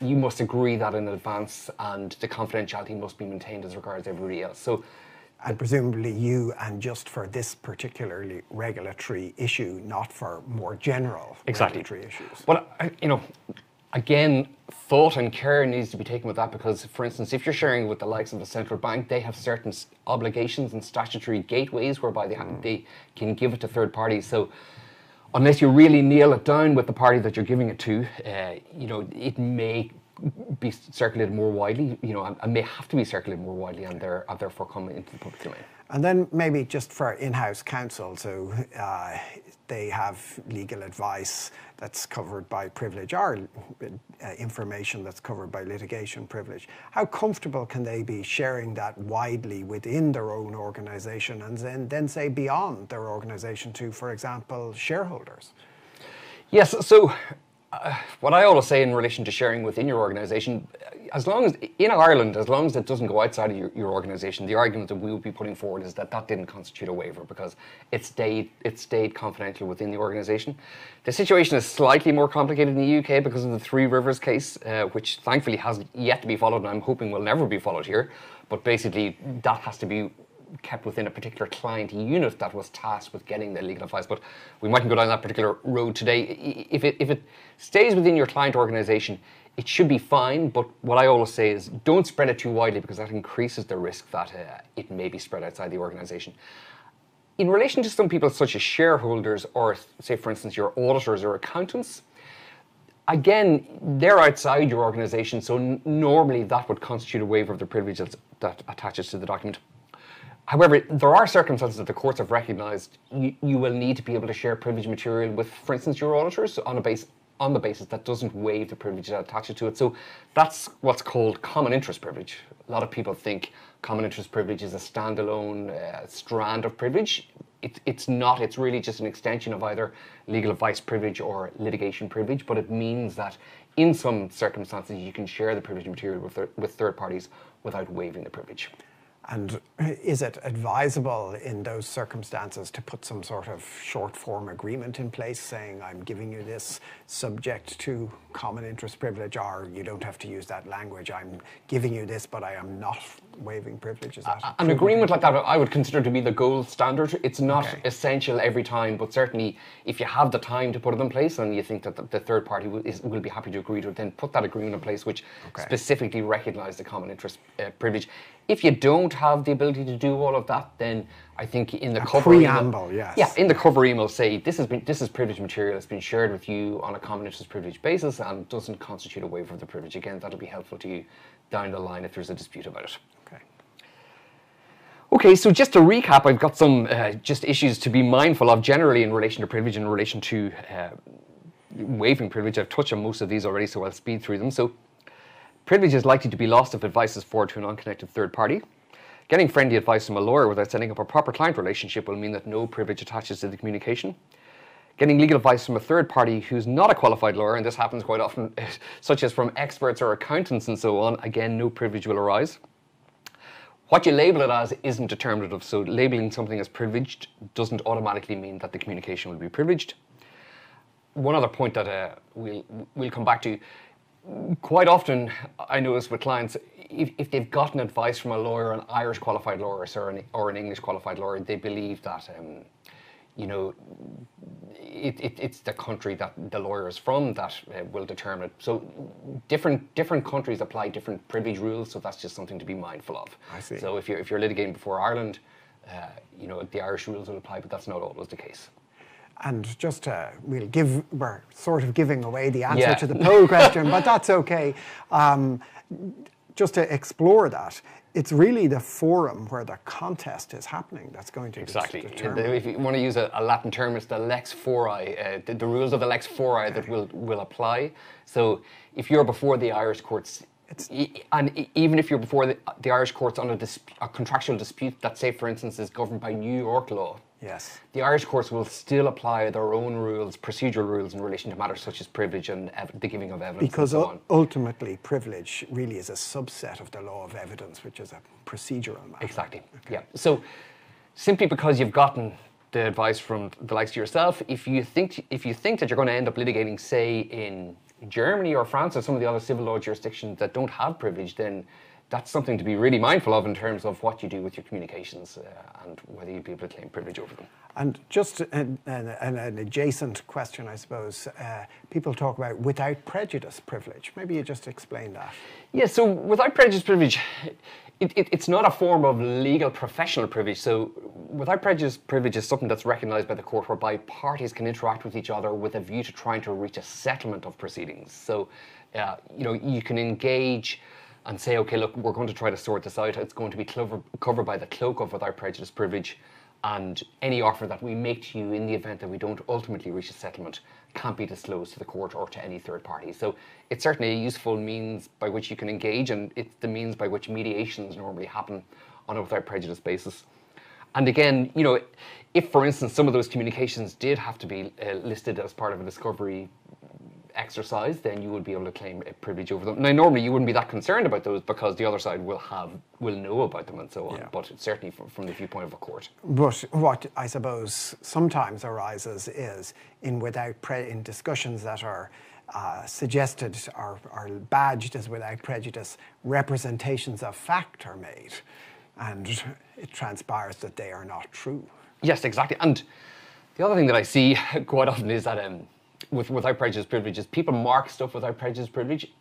S4: You must agree that in advance, and the confidentiality must be maintained as regards everybody else. So
S2: and presumably you and just for this particularly regulatory issue, not for more general
S4: exactly.
S2: regulatory issues.
S4: Well, you know, again, thought and care needs to be taken with that because, for instance, if you're sharing with the likes of the central bank, they have certain obligations and statutory gateways whereby they, have, they can give it to third parties. So unless you really nail it down with the party that you're giving it to, uh, you know, it may be circulated more widely, you know, and, may have to be circulated more widely and, there, and therefore come into the public domain.
S2: And then maybe just for in-house counsel, so uh, they have legal advice that's covered by privilege or uh, information that's covered by litigation privilege. How comfortable can they be sharing that widely within their own organisation and then, then say beyond their organisation to, for example, shareholders?
S4: Yes, so what I always say in relation to sharing within your organisation, as long as in Ireland, as long as it doesn't go outside of your, your organisation, the argument that we would be putting forward is that that didn't constitute a waiver because it stayed it stayed confidential within the organisation. The situation is slightly more complicated in the UK because of the Three Rivers case, uh, which thankfully has yet to be followed, and I'm hoping will never be followed here. But basically, that has to be kept within a particular client unit that was tasked with getting the legal advice. But we mightn't go down that particular road today. If it, if it stays within your client organization, it should be fine. But what I always say is don't spread it too widely because that increases the risk that uh, it may be spread outside the organization. In relation to some people, such as shareholders, or say, for instance, your auditors or accountants, again, they're outside your organization, so normally that would constitute a waiver of the privilege that attaches to the document. However, there are circumstances that the courts have recognised you, you will need to be able to share privileged material with, for instance, your auditors on a base on the basis that doesn't waive the privilege that attaches to it. So that's what's called common interest privilege. A lot of people think common interest privilege is a standalone uh, strand of privilege. It, it's not. It's really just an extension of either legal advice privilege or litigation privilege. But it means that in some circumstances you can share the privileged material with, with third parties without waiving the privilege.
S2: And is it advisable in those circumstances to put some sort of short form agreement in place saying, I'm giving you this subject to common interest privilege, or you don't have to use that language, I'm giving you this, but I am not waiving privilege? Is
S4: that An agreement like that I would consider to be the gold standard. It's not okay. essential every time, but certainly if you have the time to put it in place and you think that the, the third party will, is, will, be happy to agree to it, then put that agreement in place which okay. specifically recognises the common interest uh, privilege. If you don't have the ability to do all of that, then I think in the
S2: a
S4: cover
S2: preamble,
S4: email,
S2: yes.
S4: yeah, in the cover email, say this has been this is privileged material that's been shared with you on a common interest privilege basis and doesn't constitute a waiver of the privilege. Again, that'll be helpful to you down the line if there's a dispute about it.
S2: Okay.
S4: Okay, so just to recap, I've got some uh, just issues to be mindful of generally in relation to privilege, in relation to uh, waiving privilege. I've touched on most of these already, so I'll speed through them. So Privilege is likely to be lost if advice is forwarded to an unconnected third party. Getting friendly advice from a lawyer without setting up a proper client relationship will mean that no privilege attaches to the communication. Getting legal advice from a third party who's not a qualified lawyer, and this happens quite often, such as from experts or accountants and so on, again, no privilege will arise. What you label it as isn't determinative, so labeling something as privileged doesn't automatically mean that the communication will be privileged. One other point that uh, we'll, we'll come back to quite often I notice with clients if, if they've gotten advice from a lawyer, an Irish qualified lawyer or an, or an English qualified lawyer, they believe that um, you know it, it, it's the country that the lawyer is from that uh, will determine it. So different different countries apply different privilege rules, so that's just something to be mindful of.
S2: I see.
S4: So if you're if you're litigating before Ireland, uh, you know the Irish rules will apply, but that's not always the case.
S2: And just to, we'll give, we're sort of giving away the answer
S4: yeah.
S2: to the poll question, but that's okay. Um, just to explore that, it's really the forum where the contest is happening that's going to
S4: exactly.
S2: determine.
S4: If you want to use a, a Latin term, it's the lex fori, uh, the, the, rules of the lex fori that will will apply. So if you're before the Irish courts, it's, and even if you're before the, the Irish courts on a, dis, a contractual dispute that, say, for instance, is governed by New York law,
S2: Yes.
S4: The Irish courts will still apply their own rules, procedural rules in relation to matters such as privilege and ev- the giving of evidence.
S2: Because
S4: so
S2: ultimately, privilege really is a subset of the law of evidence, which is a procedural matter.
S4: Exactly. Okay. Yeah. So simply because you've gotten the advice from the likes of yourself, if you think if you think that you're going to end up litigating, say, in Germany or France or some of the other civil law jurisdictions that don't have privilege, then that's something to be really mindful of in terms of what you do with your communications uh, and whether you'd be able to claim privilege over them.
S2: And just an, an, an adjacent question, I suppose. Uh, people talk about without prejudice privilege. Maybe you just explain that.
S4: Yeah, so without prejudice privilege, it, it, it's not a form of legal professional privilege. So without prejudice privilege is something that's recognised by the court whereby parties can interact with each other with a view to trying to reach a settlement of proceedings. So, uh, you know, you can engage and say, okay, look, we're going to try to sort this out. It's going to be clover, covered by the cloak of without prejudice privilege and any offer that we make to you in the event that we don't ultimately reach a settlement can't be disclosed to the court or to any third party. So it's certainly a useful means by which you can engage, and it's the means by which mediations normally happen on a without prejudice basis. And again, you know, if for instance some of those communications did have to be uh, listed as part of a discovery exercise, then you would be able to claim a privilege over them. Now, normally you wouldn't be that concerned about those because the other side will have will know about them and so on.
S2: Yeah.
S4: But certainly from, from the viewpoint of a court.
S2: But what I suppose sometimes arises is in without pre- in discussions that are uh, suggested or, or badged as without prejudice, representations of fact are made, and it transpires that they are not true.
S4: Yes, exactly. And the other thing that I see quite often is that um, with without prejudice privileges. people mark stuff without prejudice privilege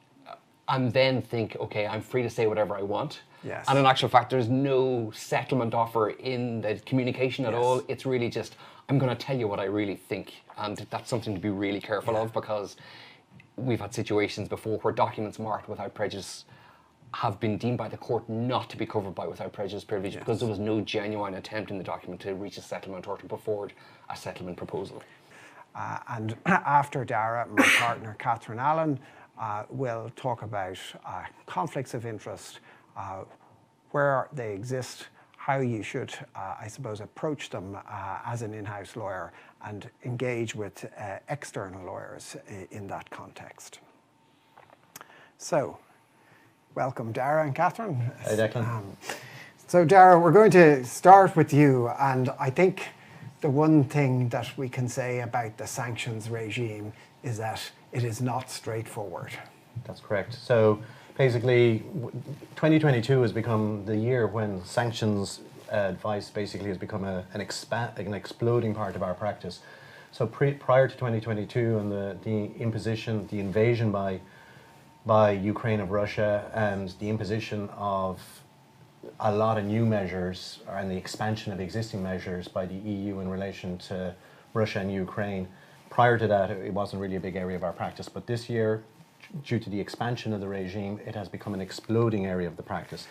S4: and then think, okay, I'm free to say whatever I want.
S2: Yes.
S4: And in actual fact, there's no settlement offer in the communication at
S2: Yes.
S4: all. It's really just, I'm going to tell you what I really think. And that's something to be really careful of because we've had situations before where documents marked without prejudice have been deemed by the court not to be covered by without prejudice privilege because there was no genuine attempt in the document to reach a settlement or to put forward a settlement proposal.
S2: Uh, and after Dara, my partner Catherine Allen uh, will talk about uh, conflicts of interest, uh, where they exist, how you should, uh, I suppose, approach them uh, as an in house lawyer and engage with uh, external lawyers in that context. So, welcome, Dara and Catherine.
S5: Hey, Declan.
S2: Um, so, Dara, we're going to start with you, and I think the one thing that we can say about the sanctions regime is that it is not straightforward.
S5: That's correct. So basically, 2022 has become the year when sanctions advice basically has become a, an, expa- an exploding part of our practice. So pre- prior to 2022 and the, the imposition, the invasion by by Ukraine of Russia and the imposition of a lot of new measures and the expansion of existing measures by the EU in relation to Russia and Ukraine. Prior to that, it wasn't really a big area of our practice, but this year, due to the expansion of the regime, it has become an exploding area of the practice.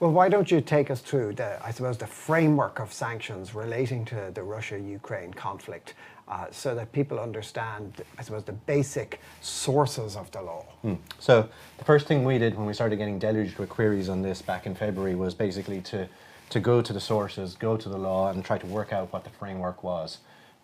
S2: Well, why don't you take us through the, I suppose, the framework of sanctions relating to the Russia-Ukraine conflict, uh, so that people understand, I suppose, the basic sources of the law.
S5: So the first thing we did when we started getting deluged with queries on this back in February was basically to, to go to the sources, go to the law, and try to work out what the framework was.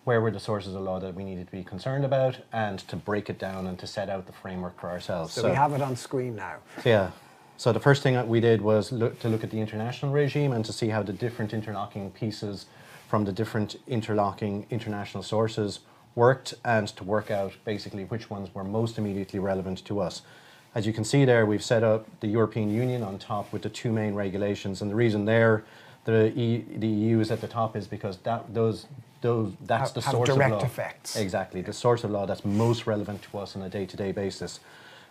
S5: Where were the sources of law that we needed to be concerned about, and to break it down and to set out the framework for ourselves.
S2: So, we have it on screen now.
S5: Yeah. So the first thing that we did was look, to look at the international regime and to see how the different interlocking pieces from the different interlocking international sources worked and to work out basically which ones were most immediately relevant to us. As you can see there, we've set up the European Union on top with the two main regulations, and the reason there, the, e, the EU is at the top is because that those those that's
S2: Have-
S5: the source
S2: direct
S5: of law.
S2: effects.
S5: Exactly, the source of law that's most relevant to us on a day-to-day basis.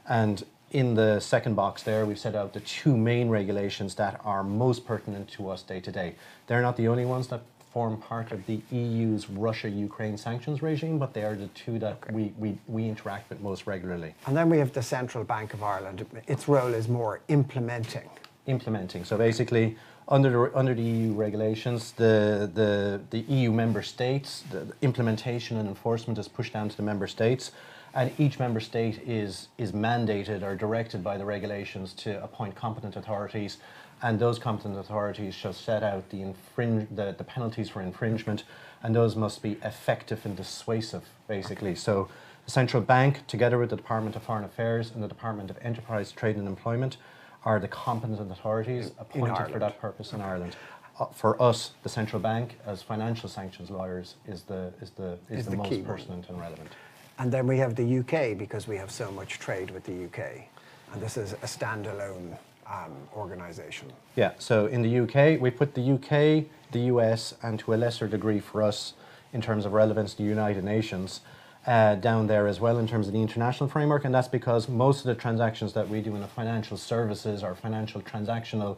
S5: And in the second box there, we've set out the two main regulations that are most pertinent to us day to day. They're not the only ones that form part of the EU's Russia-Ukraine sanctions regime, but they are the two that we, we, we interact with most regularly.
S2: And then we have the Central Bank of Ireland. Its role is more implementing.
S5: implementing. So basically, under the, under the EU regulations, the, the, the EU member states, the, the implementation and enforcement is pushed down to the member states, and each member state is, is mandated or directed by the regulations to appoint competent authorities, and those competent authorities shall set out the, infringe, the, the penalties for infringement, and those must be effective and dissuasive, basically. So the central bank, together with the Department of Foreign Affairs and the Department of Enterprise, Trade and Employment, are the competent authorities appointed for that purpose in Ireland. Uh, for us, the central bank, as financial sanctions lawyers, is the is the is,
S2: Is
S5: the,
S2: the
S5: most pertinent and relevant.
S2: And then we have the UK because we have so much trade with the UK. And this is a standalone um, organization.
S5: Yeah, so in the UK, we put the UK, the US, and to a lesser degree for us, in terms of relevance, the United Nations uh, down there as well in terms of the international framework, and that's because most of the transactions that we do in the financial services or financial transactional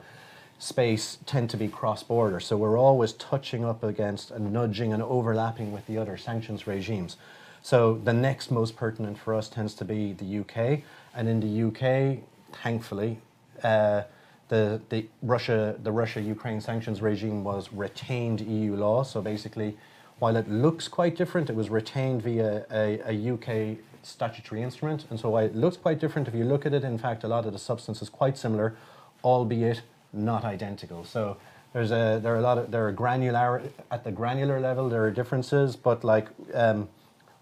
S5: space tend to be cross-border. So we're always touching up against and nudging and overlapping with the other sanctions regimes. So the next most pertinent for us tends to be the UK, and in the UK, thankfully, uh, the the Russia the Russia Ukraine sanctions regime was retained EU law. So basically, while it looks quite different, it was retained via a, a UK statutory instrument, and so while it looks quite different, if you look at it, in fact, a lot of the substance is quite similar, albeit not identical. So there's a there are a lot of there are granular at the granular level there are differences, but like. Um,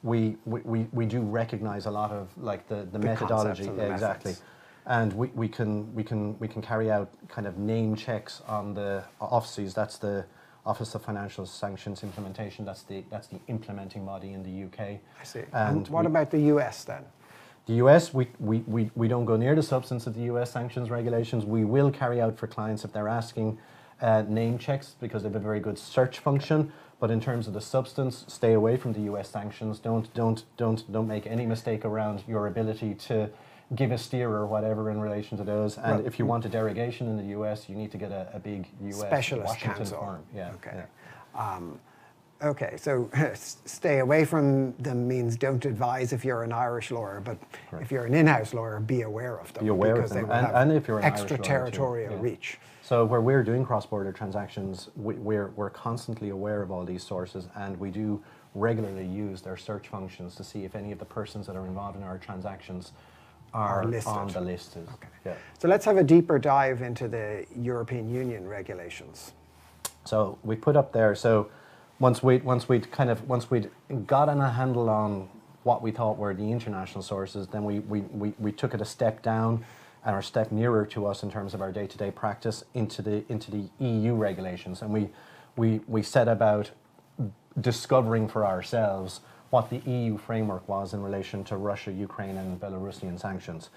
S5: we, we, we, we do recognize a lot of like the, the,
S2: The
S5: methodology
S2: the
S5: exactly
S2: methods.
S5: And we, we can we can we can carry out kind of name checks on the OFSI's that's the office of financial sanctions implementation that's the that's the implementing body in the uk
S2: I see.
S5: and
S2: And what
S5: we-
S2: about the US then?
S5: the US, we, we, we, we don't go near the substance of the US sanctions regulations. We will carry out for clients if they're asking uh, name checks because they have a very good search function. But in terms of the substance, stay away from the US sanctions. Don't, don't, don't, don't make any mistake around your ability to give a steer or whatever in relation to those. And
S2: Right.
S5: if you want a derogation in the US, you need to get a, a big US
S2: Specialist
S5: Washington firm. Yeah.
S2: Okay.
S5: yeah.
S2: Um, okay, so stay away from them means don't advise if you're an Irish lawyer, but if you're an in-house lawyer, be aware of them.
S5: Be aware of them,
S2: they will
S5: and-
S2: have
S5: and if you're an
S2: extraterritorial
S5: yeah.
S2: reach.
S5: So where we're doing cross-border transactions, we, we're, we're constantly aware of all these sources and we do regularly use their search functions to see if any of the persons that are involved in our transactions are,
S2: Are listed.
S5: on the list.
S2: Okay.
S5: Yeah.
S2: So let's have a deeper dive into the European Union regulations.
S5: So we put up there. So once we once we'd kind of once we'd gotten a handle on what we thought were the international sources, then we we, we, we took it a step down and our step nearer to us in terms of our day-to-day practice into the into the EU regulations, and we we we set about discovering for ourselves what the EU framework was in relation to Russia, Ukraine, and Belarusian sanctions.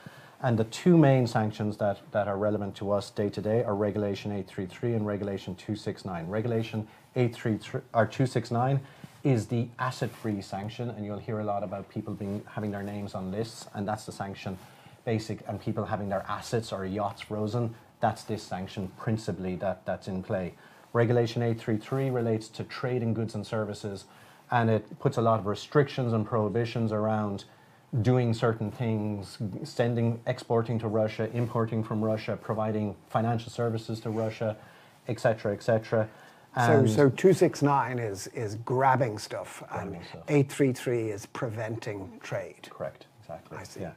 S5: And the two main sanctions that, that are relevant to us day to day are Regulation 833 and Regulation 269. Regulation 833 or 269 is the asset-free sanction, and you'll hear a lot about people being having their names on lists, and that's the sanction basic, and people having their assets or yachts frozen. That's this sanction principally that, that's in play. Regulation 833 relates to trade in goods and services, and it puts a lot of restrictions and prohibitions around doing certain things, sending, exporting to Russia, importing from Russia, providing financial services to Russia, etc., etc.
S2: So, so 269 is, is grabbing stuff,
S5: Grabbing
S2: and
S5: stuff.
S2: 833 is preventing trade.
S5: correct, exactly.
S2: I see.
S5: Yeah.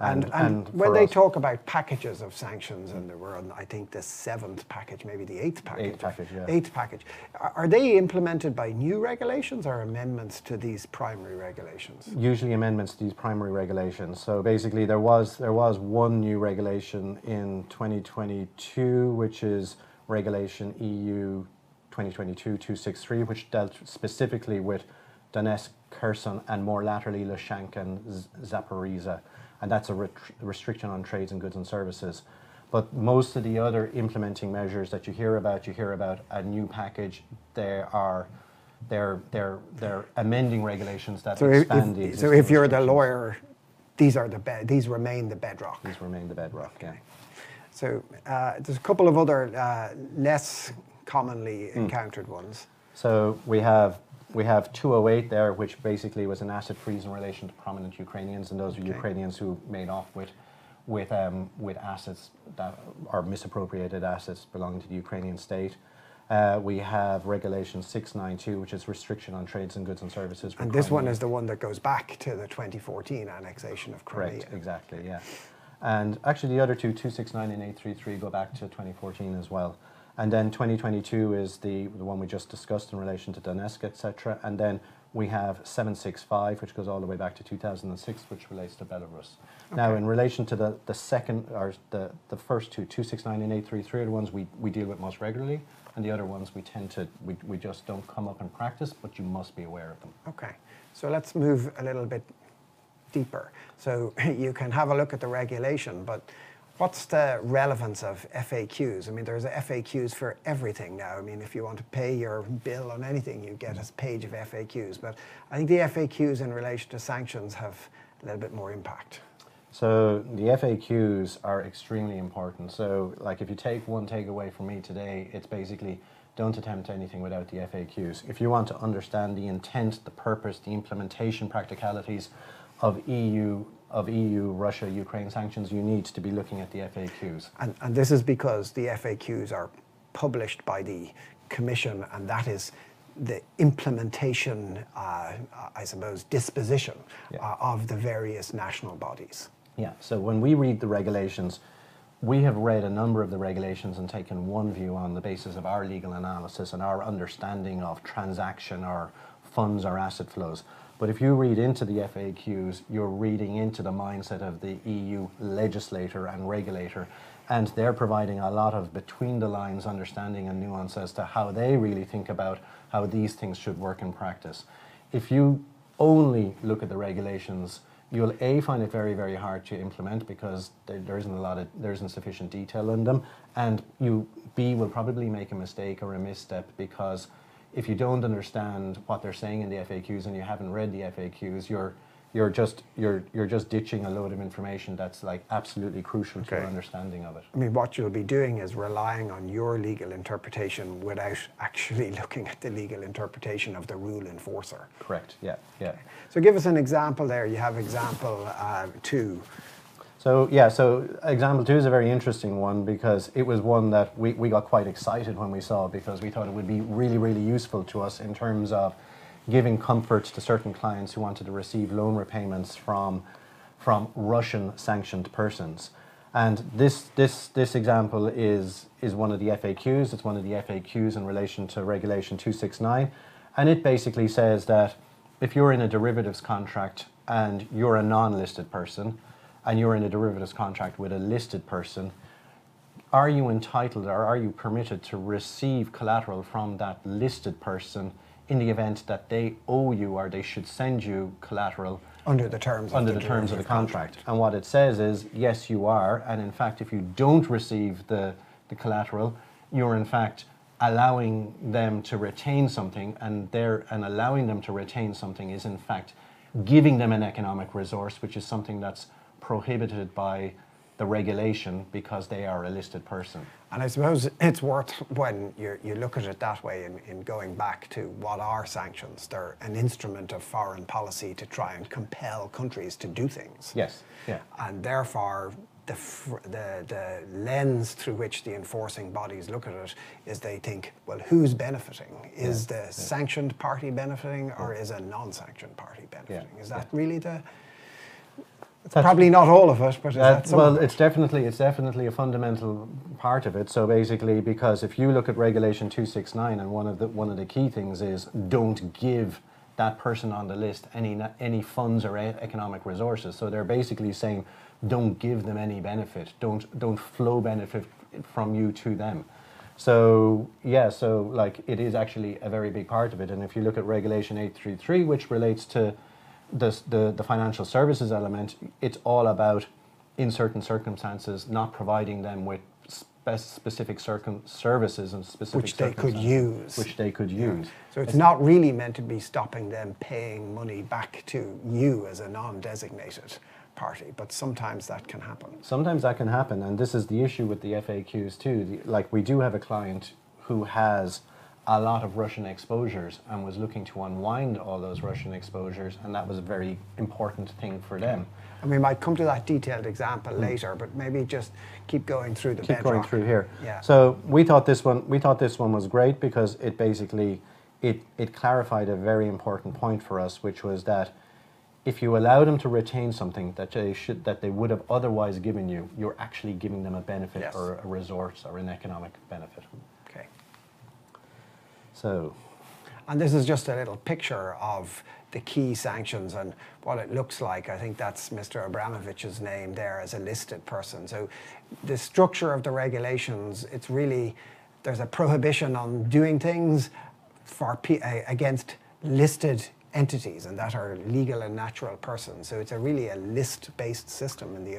S2: And, and,
S5: and
S2: when they
S5: us-
S2: talk about packages of sanctions, and there were, I think, the seventh package, maybe the eighth package.
S5: package, yeah.
S2: Eighth package. Are, are they implemented by new regulations or amendments to these primary regulations?
S5: usually amendments to these primary regulations. So basically, there was there was one new regulation in 2022, which is Regulation EU 2022-263, which dealt specifically with Donetsk, Kherson, and more laterally Lushanka and Z- Zaporizhia, and that's a ret- restriction on trades and goods and services. But most of the other implementing measures that you hear about, you hear about a new package. There are they're, they're, they're amending regulations that
S2: So if,
S5: expand
S2: if, so if you're the lawyer, these are the be- these remain the bedrock.
S5: These remain the bedrock, yeah.
S2: So uh, there's a couple of other uh, less commonly
S5: Hmm.
S2: encountered ones.
S5: So we have we have 208 there, which basically was an asset freeze in relation to prominent Ukrainians, and those are Ukrainians who made off with with um, with assets that are misappropriated assets belonging to the Ukrainian state. Uh, we have Regulation 692, which is restriction on trades and goods and services.
S2: And this one is the one that goes back to the 2014 annexation of Crimea.
S5: Correct, exactly, yeah. And actually, the other two, 269 and 833, go back to 2014 as well. And then 2022 is the, the one we just discussed in relation to Donetsk, etc. And then we have 765, which goes all the way back to 2006, which relates to Belarus. Now, in relation to the, the second, or the, the first two, 269 and 833, are the ones we, we deal with most regularly. And the other ones we tend to, we, we just don't come up in practice, but you must be aware of them.
S2: Okay, so let's move a little bit deeper. So you can have a look at the regulation, but What's the relevance of FAQs? I mean, there's FAQs for everything now. I mean, if you want to pay your bill on anything, you get a page of FAQs. But I think the FAQs in relation to sanctions have a little bit more impact.
S5: So the FAQs are extremely important. So, like, if you take one takeaway from me today, it's basically don't attempt anything without the FAQs. If you want to understand the intent, the purpose, the implementation practicalities of EU of EU, Russia, Ukraine sanctions, you need to be looking at the FAQs.
S2: And, and this is because the FAQs are published by the Commission, and that is the implementation, uh, I suppose, disposition
S5: Yeah.
S2: uh, of the various national bodies.
S5: Yeah, so when we read the regulations, we have read a number of the regulations and taken one view on the basis of our legal analysis and our understanding of transaction or funds or asset flows. But if you read into the FAQs, you're reading into the mindset of the EU legislator and regulator, and they're providing a lot of between the lines understanding and nuance as to how they really think about how these things should work in practice. If you only look at the regulations, you'll a find it very very hard to implement because there, there isn't a lot of there isn't sufficient detail in them, and you b will probably make a mistake or a misstep because if you don't understand what they're saying in the FAQs and you haven't read the FAQs, you're you're just you're you're just ditching a load of information that's like absolutely crucial to your understanding of it.
S2: I mean, what you'll be doing is relying on your legal interpretation without actually looking at the legal interpretation of the rule enforcer.
S5: Correct. Yeah. Yeah.
S2: So, give us an example there. You have example uh, two.
S5: So yeah, so example two is a very interesting one because it was one that we, we got quite excited when we saw because we thought it would be really, really useful to us in terms of giving comfort to certain clients who wanted to receive loan repayments from from Russian sanctioned persons. And this this this example is is one of the FAQs. It's one of the FAQs in relation to regulation 269 and it basically says that if you're in a derivatives contract and you're a non-listed person and you're in a derivatives contract with a listed person, are you entitled or are you permitted to receive collateral from that listed person in the event that they owe you or they should send you collateral
S2: Under the terms of
S5: under
S2: the
S5: the terms of the contract.
S2: contract.
S5: And what it says is, yes, you are. And in fact, if you don't receive the, the collateral, you're in fact allowing them to retain something, and they're, and allowing them to retain something is in fact giving them an economic resource, which is something that's prohibited by the regulation because they are a listed person.
S2: And I suppose it's worth when you, you look at it that way in, in going back to what are sanctions. They're an instrument of foreign policy to try and compel countries to do things.
S5: Yes. Yeah.
S2: And therefore, the, the, the lens through which the enforcing bodies look at it is they think, well, who's benefiting? Is the sanctioned party benefiting or is a non sanctioned party benefiting? Is that really the. It's probably not all of it, but that,
S5: well, it's definitely it's definitely a fundamental part of it. So basically, because if you look at Regulation two six nine, and one of the one of the key things is don't give that person on the list any any funds or economic resources. So they're basically saying don't give them any benefit. Don't don't flow benefit from you to them. So yeah, so like it is actually a very big part of it. And if you look at Regulation eight three three, which relates to the, the, the financial services element, it's all about, in certain circumstances, not providing them with specific circum- services and specific
S2: Which they could use.
S5: Which they could use.
S2: So it's not really meant to be stopping them paying money back to you as a non-designated party, but sometimes that can happen.
S5: Sometimes that can happen, and this is the issue with the FAQs too. The, like we do have a client who has a lot of Russian exposures and was looking to unwind all those Russian exposures, and that was a very important thing for them.
S2: And we might come to that detailed example mm. later, but maybe just keep going through the
S5: keep going through here.
S2: Yeah.
S5: So we thought this one we thought this one was great because it basically it it clarified a very important point for us, which was that if you allow them to retain something that they should that they would have otherwise given you, you're actually giving them a benefit
S2: Yes.
S5: or a resource or an economic benefit. So
S2: And this is just a little picture of the key sanctions and what it looks like. I think that's Mr. Abramovich's name there as a listed person. So the structure of the regulations, it's really, there's a prohibition on doing things for against listed entities and that are legal and natural persons. So it's a really a list-based system in the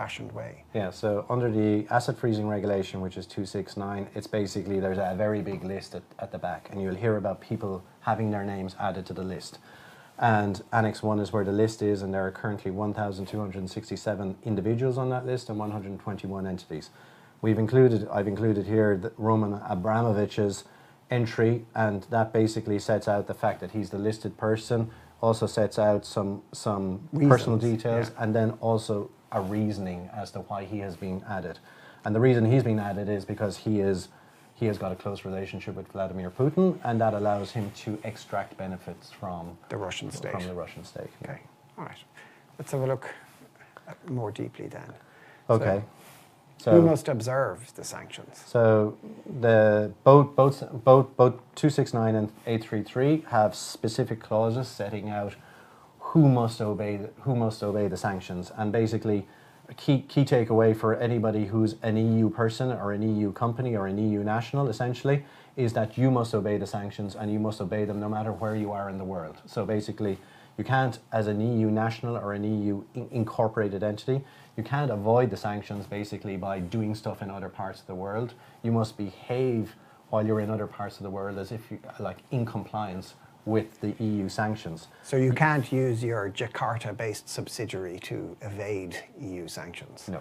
S2: old-fashioned way.
S5: Yeah, so under the asset freezing regulation, which is 269, it's basically there's a very big list at, at the back, and you'll hear about people having their names added to the list. And Annex 1 is where the list is, and there are currently 1,267 individuals on that list and 121 entities. We've included, I've included here Roman Abramovich's entry, and that basically sets out the fact that he's the listed person, also sets out some, some personal details,
S2: yeah.
S5: and then also a reasoning as to why he has been added. And the reason he's been added is because he is he has got a close relationship with Vladimir Putin, and that allows him to extract benefits from
S2: The Russian state.
S5: From the Russian state.
S2: Okay, all right. Let's have a look more deeply then.
S5: Okay.
S2: So, who must observe the sanctions?
S5: So the both both both both 269 and 833 have specific clauses setting out who must obey the, who must obey the sanctions and basically a key key takeaway for anybody who's an EU person or an EU company or an EU national essentially is that you must obey the sanctions and you must obey them no matter where you are in the world. So basically you can't as an EU national or an EU in- incorporated entity you can't avoid the sanctions basically by doing stuff in other parts of the world. You must behave while you're in other parts of the world as if you like in compliance with the EU sanctions.
S2: So you can't use your Jakarta-based subsidiary to evade EU sanctions.
S5: No.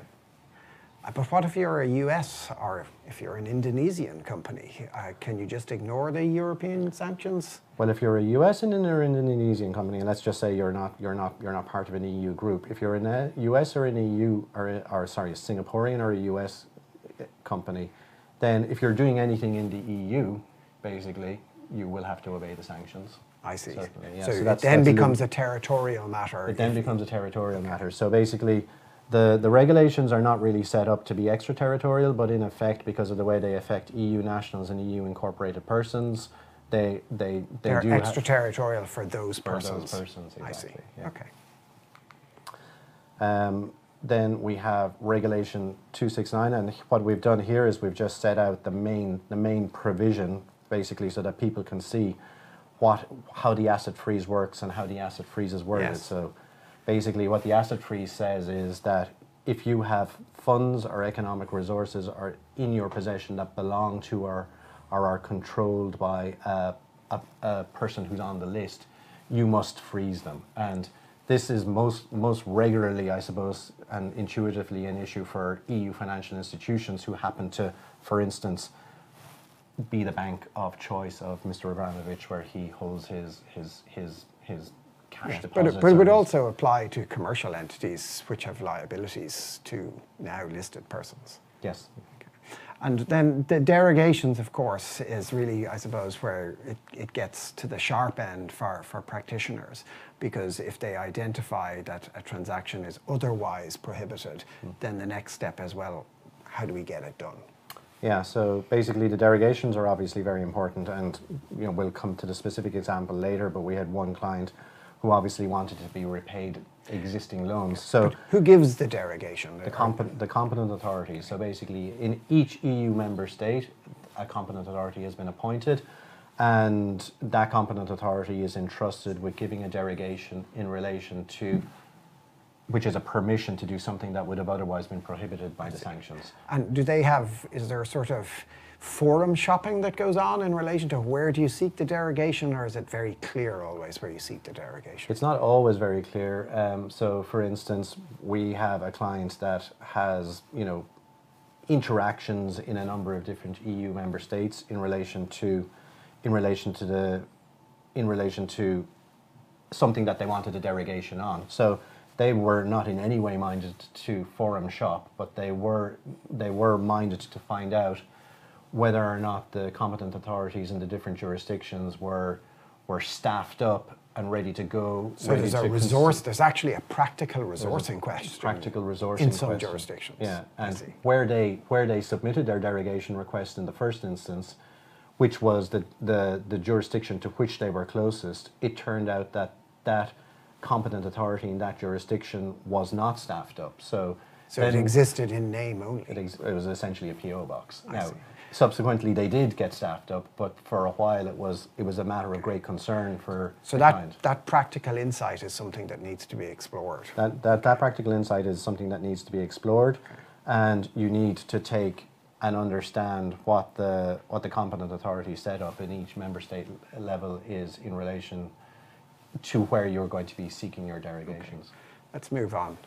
S2: Uh, But what if you're a US or if you're an Indonesian company? Uh, can you just ignore the European sanctions?
S5: Well, if you're a US and or an Indonesian company, and let's just say you're not you're not you're not part of an EU group. If you're in a US or an EU or, or sorry, a Singaporean or a US company, then if you're doing anything in the EU, basically you will have to obey the sanctions.
S2: I see.
S5: Yeah.
S2: So,
S5: that's-
S2: then
S5: that's
S2: becomes a territorial matter.
S5: It then becomes a territorial matter. So basically, the, the regulations are not really set up to be extraterritorial, but in effect, because of the way they affect EU nationals and EU incorporated persons, they they they ha-
S2: extraterritorial for those
S5: For those
S2: persons.
S5: persons,
S2: I see.
S5: exactly, yeah.
S2: Okay.
S5: Um, then we have regulation 269, and what we've done here is we've just set out the main the main provision, basically, so that people can see what how the asset freeze works and how the asset freeze is worded.
S2: Yes.
S5: So, basically, what the asset freeze says is that if you have funds or economic resources are in your possession that belong to or or are controlled by a, a, a person who's on the list, you must freeze them. And this is most most regularly, I suppose, and intuitively an issue for EU financial institutions who happen to, for instance, be the bank of choice of Mr. Abramovich, where he holds his his his his cash
S2: But
S5: deposits.
S2: it, but it would also apply to commercial entities which have liabilities to now listed persons.
S5: yes.
S2: And then the derogations, of course, is really, I suppose, where it, it gets to the sharp end for, for practitioners. Because if they identify that a transaction is otherwise prohibited, hmm. then the next step as well, how do we get it done?
S5: Yeah, so basically the derogations are obviously very important and you know we'll come to the specific example later, but we had one client who obviously wanted to be repaid existing loans. So
S2: Who gives the derogation?
S5: the, comp- the competent authority. So basically, in each EU member state, a competent authority has been appointed, and that competent authority is entrusted with giving a derogation in relation to, which is a permission to do something that would have otherwise been prohibited by the sanctions.
S2: And do they have, is there a sort of forum shopping that goes on in relation to where do you seek the derogation, or is it very clear always where you seek the derogation?
S5: It's not always very clear. Um, so, for instance, we have a client that has, you know, interactions in a number of different EU member states in relation to, in relation to the, in relation to something that they wanted a derogation on. So they were not in any way minded to forum shop, but they were they were minded to find out whether or not the competent authorities in the different jurisdictions were were staffed up and ready to go.
S2: So there's a resource, there's actually a practical resourcing question.
S5: practical resourcing
S2: in some
S5: question.
S2: jurisdictions.
S5: Yeah, and where they where they submitted their derogation request in the first instance, which was the, the the jurisdiction to which they were closest, it turned out that that competent authority in that jurisdiction was not staffed up. So,
S2: So it existed in name only.
S5: it, ex- it was essentially a PO box.
S2: I
S5: now,
S2: see.
S5: subsequently they did get staffed up, but for a while it was it was a matter of great concern for
S2: So
S5: the
S2: that,
S5: client.
S2: that practical insight is something that needs to be explored.
S5: That, that, that practical insight is something that needs to be explored, and you need to take and understand what the, what the competent authority set up in each member state level is in relation to where you're going to be seeking your derogations.
S2: Let's move on.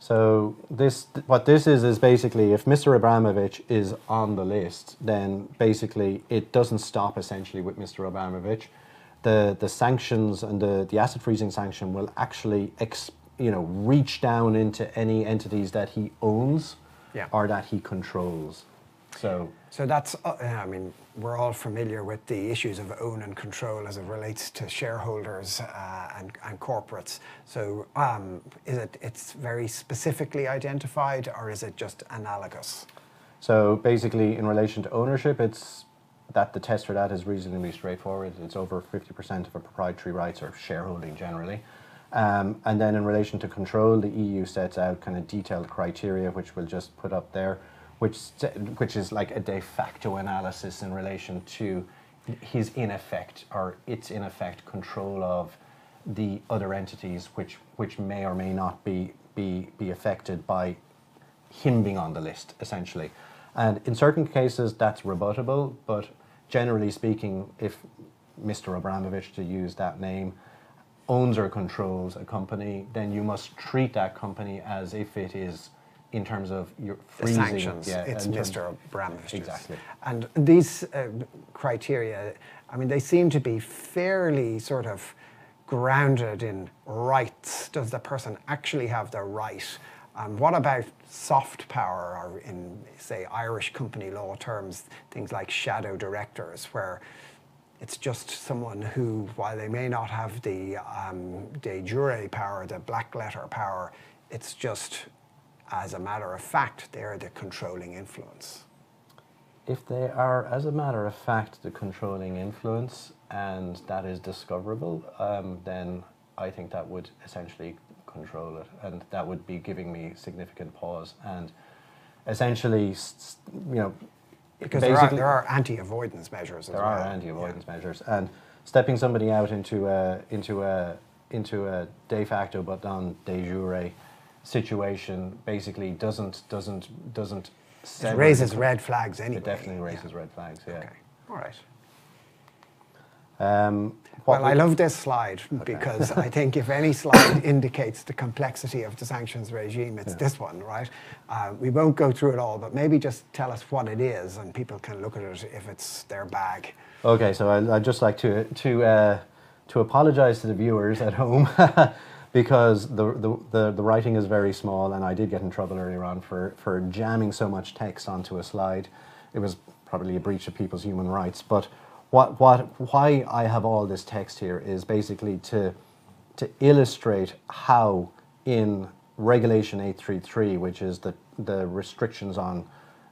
S5: So this, what this is, is basically if Mr. Abramovich is on the list, then basically it doesn't stop essentially with Mr. Abramovich. The the sanctions and the, the asset freezing sanction will actually ex, you know reach down into any entities that he owns
S2: Yeah.
S5: or that he controls. So
S2: So that's, uh, I mean, we're all familiar with the issues of own and control as it relates to shareholders uh, and, and corporates. So um, is it, it's very specifically identified or is it just analogous?
S5: So basically, in relation to ownership, it's that the test for that is reasonably straightforward. It's over 50% of a proprietary rights or shareholding generally. Um, and then in relation to control, the EU sets out kind of detailed criteria, which we'll just put up there, which, which is like a de facto analysis in relation to his in effect or its in effect control of the other entities, which, which may or may not be, be, be affected by him being on the list, essentially. And in certain cases, that's rebuttable, but generally speaking, if Mr. Abramovich, to use that name, owns or controls a company, then you must treat that company as if it is, in terms of your
S2: The
S5: freezing.
S2: sanctions,
S5: yeah,
S2: it's Mr. Abramovich.
S5: Exactly.
S2: And these uh, criteria, I mean, they seem to be fairly sort of grounded in rights. Does the person actually have the right? Um, what about soft power, or in, say, Irish company law terms, things like shadow directors, where it's just someone who, while they may not have the um, de jure power, the black letter power, it's just, as a matter of fact, they're the controlling influence.
S5: If they are, as a matter of fact, the controlling influence and that is discoverable, um, then I think that would essentially control it, and that would be giving me significant pause. And essentially, you know,
S2: Because there are, there are anti-avoidance measures as
S5: there
S2: well.
S5: are anti-avoidance measures, and stepping somebody out into a into a into a de facto but non de jure situation basically doesn't doesn't doesn't
S2: It raises
S5: the-
S2: red flags anyway.
S5: It definitely raises
S2: Yeah.
S5: red flags. Yeah.
S2: Okay, all right.
S5: Um,
S2: Well, I love this slide because I think if any slide indicates the complexity of the sanctions regime, it's this one, right? Uh, we won't go through it all, but maybe just tell us what it is and people can look at it if it's their bag.
S5: Okay, so I, I'd just like to to uh, to apologise to the viewers at home because the, the, the, the writing is very small, and I did get in trouble earlier on for, for jamming so much text onto a slide. It was probably a breach of people's human rights. But what, what why I have all this text here is basically to to illustrate how in Regulation 833, which is the, the restrictions on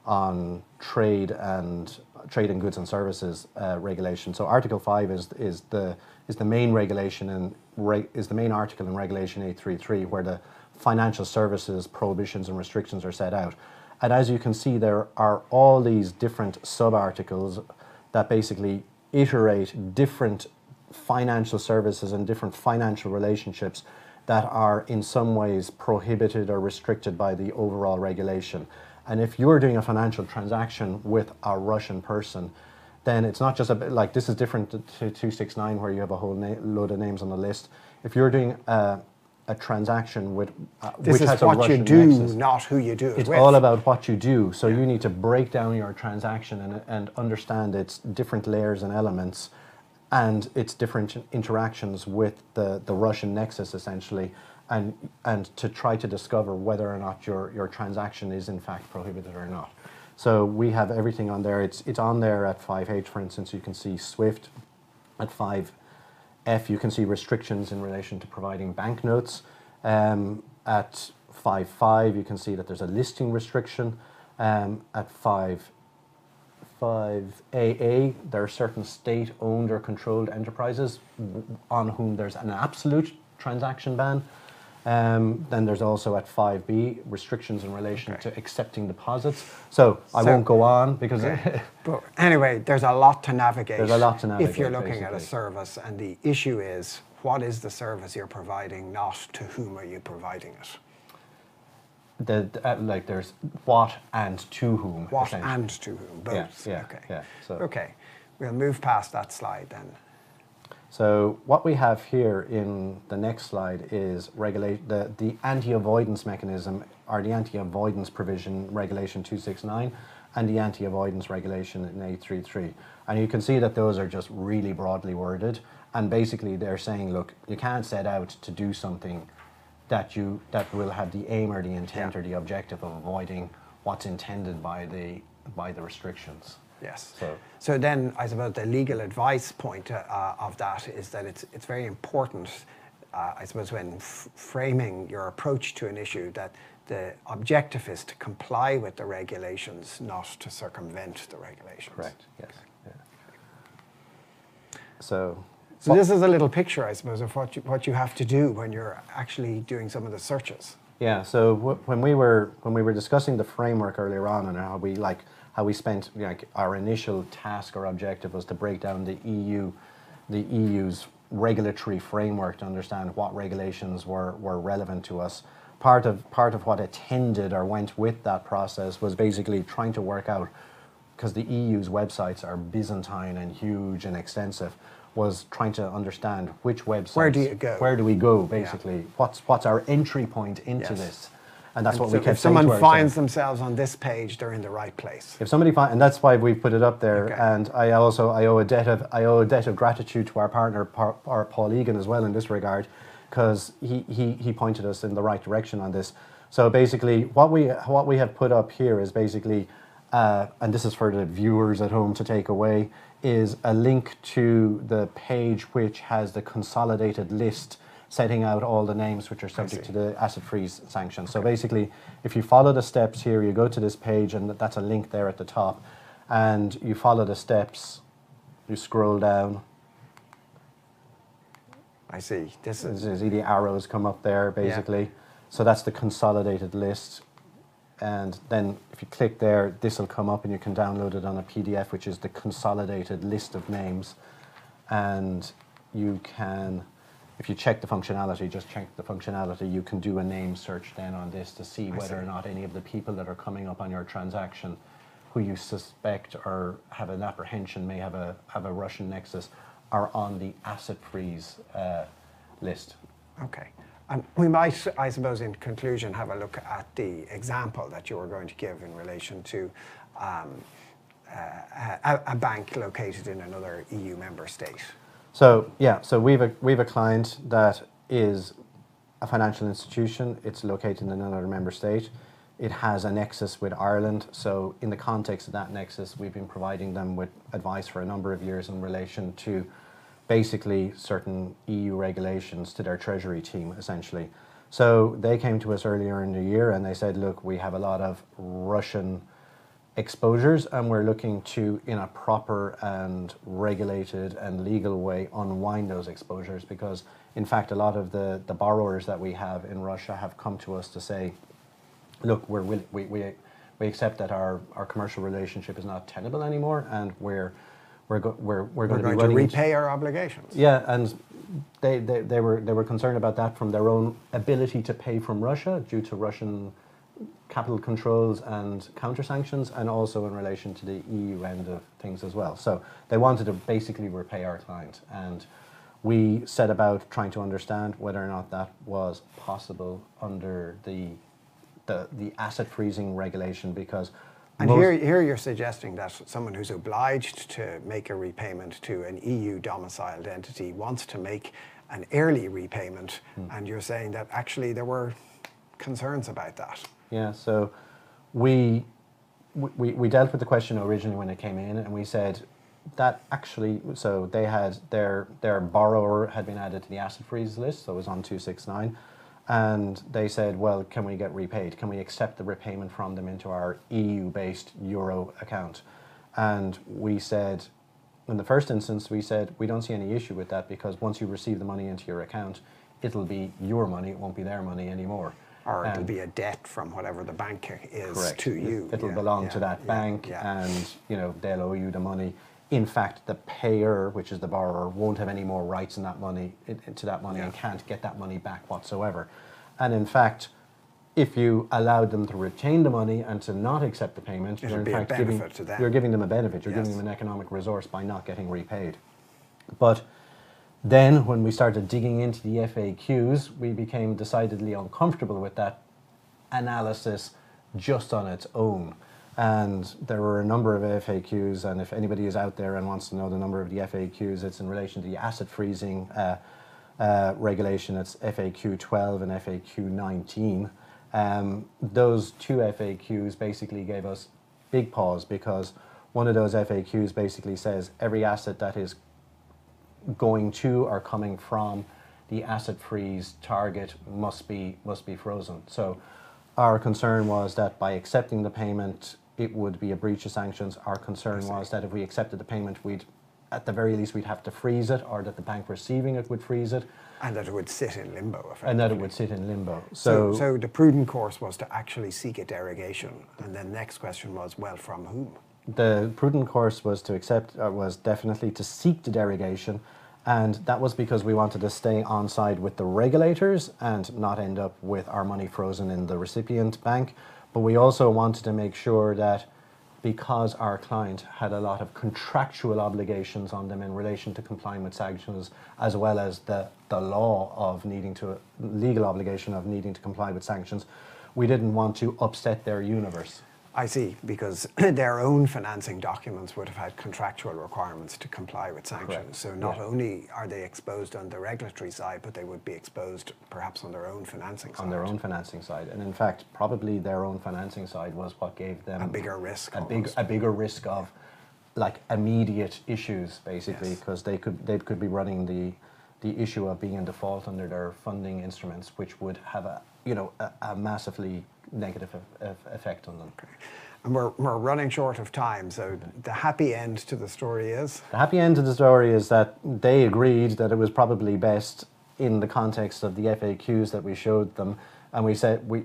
S5: on trade and trade in goods and services uh, regulation. So Article Five is is the is the main regulation and re, is the main article in Regulation 833 where the financial services prohibitions and restrictions are set out. And as you can see, there are all these different sub articles that basically iterate different financial services and different financial relationships that are in some ways prohibited or restricted by the overall regulation. And if you're doing a financial transaction with a Russian person, then it's not just a bit like this is different to 269 where you have a whole na- load of names on the list. If you're doing a, a transaction with uh,
S2: This
S5: which
S2: is what you do,
S5: nexus,
S2: not who you do it
S5: it's
S2: with.
S5: all about what you do. So you need to break down your transaction and, and understand its different layers and elements and its different interactions with the, the Russian nexus essentially and and to try to discover whether or not your, your transaction is in fact prohibited or not. So we have everything on there. It's it's on there at 5H for instance you can see SWIFT at 5F you can see restrictions in relation to providing banknotes. Um, at 5.5 you can see that there's a listing restriction. Um, at 5 5AA, there are certain state owned or controlled enterprises on whom there's an absolute transaction ban. Um, then there's also at 5b restrictions in relation
S2: Okay.
S5: to accepting deposits. So I won't go on because
S2: But anyway, there's a lot to navigate.
S5: There's a lot to navigate.
S2: If you're looking at a service, and the issue is what is the service you're providing, not to whom are you providing it.
S5: the, uh, like there's what and to whom.
S2: What and to whom, both.
S5: Yeah, yeah,
S2: okay.
S5: yeah, so-
S2: okay, we'll move past that slide then.
S5: So what we have here in the next slide is regulate the, the anti-avoidance mechanism or the anti-avoidance provision regulation 269 and the anti-avoidance regulation in 833. And you can see that those are just really broadly worded and basically they're saying look you can't set out to do something that you that will have the aim or the intent
S2: Yeah.
S5: or the objective of avoiding what's intended by the by the restrictions.
S2: Yes.
S5: So-
S2: So then, I suppose the legal advice point uh, of that is that it's it's very important. Uh, I suppose when f- framing your approach to an issue, that the objective is to comply with the regulations, not to circumvent the regulations.
S5: Correct. Yes. Yeah. So
S2: So this is a little picture, I suppose, of what you, what you have to do when you're actually doing some of the searches.
S5: Yeah. So w- when we were when we were discussing the framework earlier on and how we like how we spent like our initial task or objective was to break down the EU, the EU's regulatory framework to understand what regulations were were relevant to us. Part of part of what attended or went with that process was basically trying to work out because the EU's websites are Byzantine and huge and extensive. Was trying to understand which websites.
S2: Where do you go?
S5: Where do we go? Basically, what's what's our entry point into
S2: Yes.
S5: this? And that's what
S2: So
S5: we kept
S2: if
S5: saying
S2: someone finds themselves on this page, they're in the right place.
S5: If somebody find, and that's why we've put it up there.
S2: Okay.
S5: And I also I owe a debt of I owe a debt of gratitude to our partner, Pa- our Paul Egan, as well in this regard, because he, he he pointed us in the right direction on this. So basically, what we what we have put up here is basically, uh, and this is for the viewers at home to take away, is a link to the page which has the consolidated list setting out all the names which are subject to the asset freeze sanction. So basically, if you follow the steps here, you go to this page, and that's a link there at the top, and you follow the steps, you scroll down,
S2: I see. This is
S5: you see the arrows come up there, basically. Yeah. So that's the consolidated list. And then if you click there, this will come up and you can download it on a PDF, which is the consolidated list of names. And you can, if you check the functionality, just check the functionality, you can do a name search then on this to see whether or not any of the people that are coming up on your transaction who you suspect or have an apprehension may have a, have a Russian nexus are on the asset freeze uh, list.
S2: Okay. And we might, I suppose, in conclusion, have a look at the example that you were going to give in relation to um, uh, a, a bank located in another EU member state.
S5: So yeah, so we've a we've a client that is a financial institution. It's located in another member state. It has a nexus with Ireland. So in the context of that nexus, we've been providing them with advice for a number of years in relation to basically certain EU regulations to their treasury team, essentially. So they came to us earlier in the year and they said, look, we have a lot of Russian exposures and we're looking to in a proper and regulated and legal way unwind those exposures because in fact a lot of the, the borrowers that we have in Russia have come to us to say look we're we, we, we accept that our, our commercial relationship is not tenable anymore and we're we're, go, we're, we're,
S2: We're
S5: going to
S2: going to
S5: running into-
S2: repay our obligations.
S5: yeah, and they, they, they, were, they were concerned about that from their own ability to pay from Russia due to Russian capital controls and counter sanctions, and also in relation to the EU end of things as well. So they wanted to basically repay our client. And we set about trying to understand whether or not that was possible under the, the, the asset freezing regulation because.
S2: And here, here you're suggesting that someone who's obliged to make a repayment to an EU domiciled entity wants to make an early repayment, hmm. and you're saying that actually there were concerns about that.
S5: Yeah, so we, we, we dealt with the question originally when it came in, and we said that actually, so they had their, their borrower had been added to the asset freeze list, so it was on 269, and they said, well, can we get repaid? Can we accept the repayment from them into our EU based euro account? And we said, in the first instance, we said, we don't see any issue with that because once you receive the money into your account, it'll be your money, it won't be their money anymore.
S2: Or it'll
S5: Um,
S2: be a debt from whatever the bank is
S5: Correct.
S2: to you.
S5: It'll
S2: Yeah,
S5: belong
S2: yeah,
S5: to that
S2: yeah,
S5: bank and, you know, they'll owe you the money. In fact, the payer, which is the borrower, won't have any more rights in that money, into that money and can't get that money back whatsoever. And in fact, if you allowed them to retain the money and to not accept the payment,
S2: It'll
S5: you're in fact giving,
S2: to
S5: you're giving them a benefit. You're giving them an economic resource by not getting repaid. But then, when we started digging into the FAQs, we became decidedly uncomfortable with that analysis just on its own. And there were a number of FAQs, and if anybody is out there and wants to know the number of the FAQs, it's in relation to the asset freezing uh, uh, regulation. It's FAQ 12 and FAQ 19. Um, those two FAQs basically gave us big pause because one of those FAQs basically says every asset that is going to or coming from the asset freeze target must be must be frozen. So our concern was that by accepting the payment it would be a breach of sanctions. Our concern was that if we accepted the payment we'd at the very least we'd have to freeze it or that the bank receiving it would freeze it
S2: And that it would sit in limbo.
S5: and that it would sit in limbo.
S2: So,
S5: So,
S2: so the prudent course was to actually seek a derogation. And then next question was, well, from whom?
S5: The prudent course was to accept uh, was definitely to seek the derogation. And that was because we wanted to stay on side with the regulators and not end up with our money frozen in the recipient bank. But we also wanted to make sure that because our client had a lot of contractual obligations on them in relation to complying with sanctions as well as the, the law of needing to legal obligation of needing to comply with sanctions we didn't want to upset their universe
S2: I see, because their own financing documents would have had contractual requirements to comply with sanctions.
S5: Correct,
S2: So not
S5: yeah.
S2: only are they exposed on the regulatory side, but they would be exposed perhaps on their own financing side.
S5: on their own financing side. And in fact, probably their own financing side was what gave them
S2: A bigger risk
S5: a big a bigger risk of like immediate issues basically
S2: Yes.
S5: because they could they could be running the the issue of being in default under their funding instruments which would have a you know a, a massively negative effect on them.
S2: And we're, we're running short of time, so the happy end to the story is
S5: The happy end to the story is that they agreed that it was probably best in the context of the FAQs that we showed them, and we said we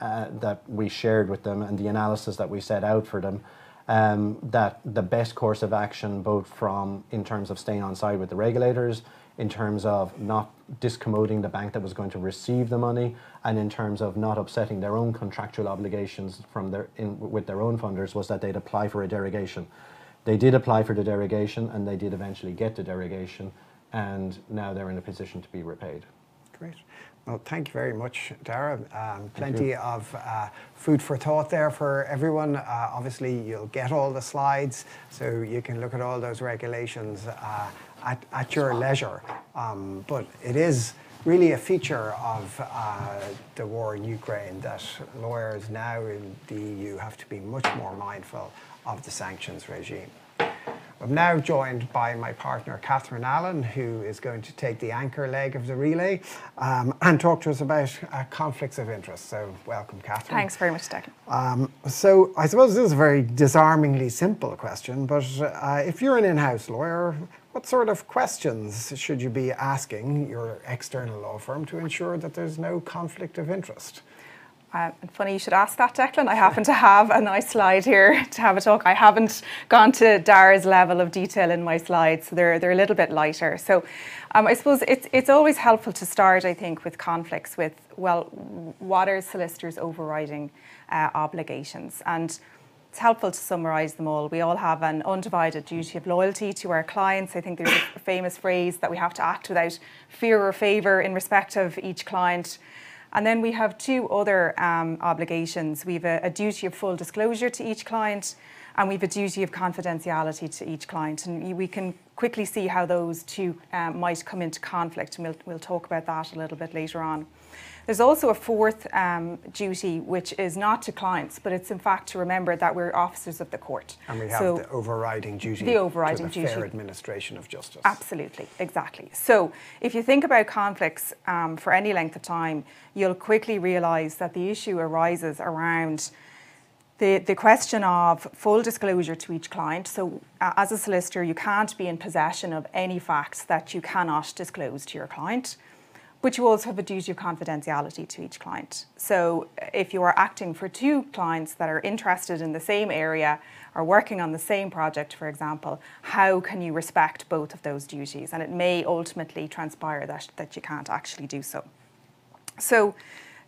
S5: uh, that we shared with them, and the analysis that we set out for them, um, that the best course of action, both from in terms of staying on side with the regulators, in terms of not discommoding the bank that was going to receive the money, and in terms of not upsetting their own contractual obligations from their in, with their own funders, was that they'd apply for a derogation. They did apply for the derogation, and they did eventually get the derogation, and now they're in a position to be repaid.
S2: Great. Well, thank you very much, Dara. Um, plenty of uh, food for thought there for everyone. Uh, obviously, you'll get all the slides, so you can look at all those regulations uh, at, at your leisure. Um, but it is really a feature of uh, the war in Ukraine that lawyers now in the EU have to be much more mindful of the sanctions regime. I'm now joined by my partner Catherine Allen, who is going to take the anchor leg of the relay um, and talk to us about uh, conflicts of interest. So, welcome, Catherine.
S6: Thanks very much, Declan.
S2: Um, so, I suppose this is a very disarmingly simple question, but uh, if you're an in house lawyer, what sort of questions should you be asking your external law firm to ensure that there's no conflict of interest?
S6: Uh, funny you should ask that, Declan. I happen to have a nice slide here to have a talk. I haven't gone to Dara's level of detail in my slides, so they're, they're a little bit lighter. So um, I suppose it's, it's always helpful to start, I think, with conflicts with, well, what are solicitors' overriding uh, obligations? And it's helpful to summarise them all. We all have an undivided duty of loyalty to our clients. I think there's a famous phrase that we have to act without fear or favour in respect of each client. And then we have two other um, obligations. We have a, a, duty of full disclosure to each client, and we have a duty of confidentiality to each client. And we can quickly see how those two um, might come into conflict, and we'll, we'll talk about that a little bit later on. There's also a fourth um, duty, which is not to clients, but it's in fact to remember that we're officers of the court.
S2: And we have
S6: so
S2: the overriding duty
S6: the overriding
S2: to the fair administration of justice.
S6: Absolutely, exactly. So if you think about conflicts um, for any length of time, you'll quickly realise that the issue arises around the, the question of full disclosure to each client. So, uh, as a solicitor, you can't be in possession of any facts that you cannot disclose to your client. But you also have a duty of confidentiality to each client. So if you are acting for two clients that are interested in the same area, or working on the same project, for example, how can you respect both of those duties? And it may ultimately transpire that, that you can't actually do so. So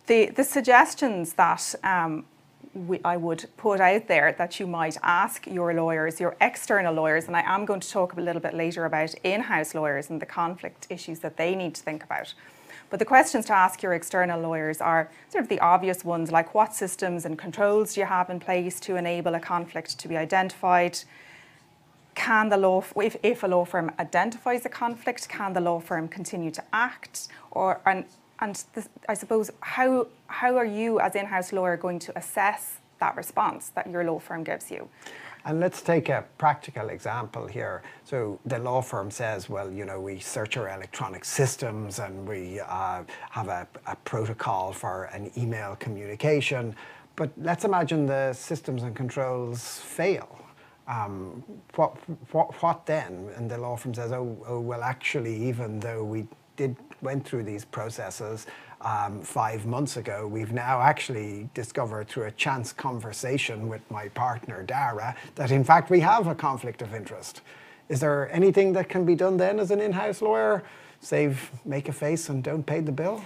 S6: the, the suggestions that um, we, I would put out there that you might ask your lawyers, your external lawyers, and I am going to talk a little bit later about in house lawyers and the conflict issues that they need to think about. But the questions to ask your external lawyers are sort of the obvious ones like what systems and controls do you have in place to enable a conflict to be identified? Can the law, if, if a law firm identifies a conflict, can the law firm continue to act? Or, and and I suppose, how, how are you as in-house lawyer going to assess that response that your law firm gives you?
S2: And let's take a practical example here. So the law firm says, well, you know, we search our electronic systems and we uh, have a, a protocol for an email communication. But let's imagine the systems and controls fail. Um, what, what, what then? And the law firm says, oh, oh, well, actually, even though we did went through these processes um, five months ago, we've now actually discovered through a chance conversation with my partner Dara that in fact we have a conflict of interest. Is there anything that can be done then as an in-house lawyer? Save, make a face, and don't pay the bill.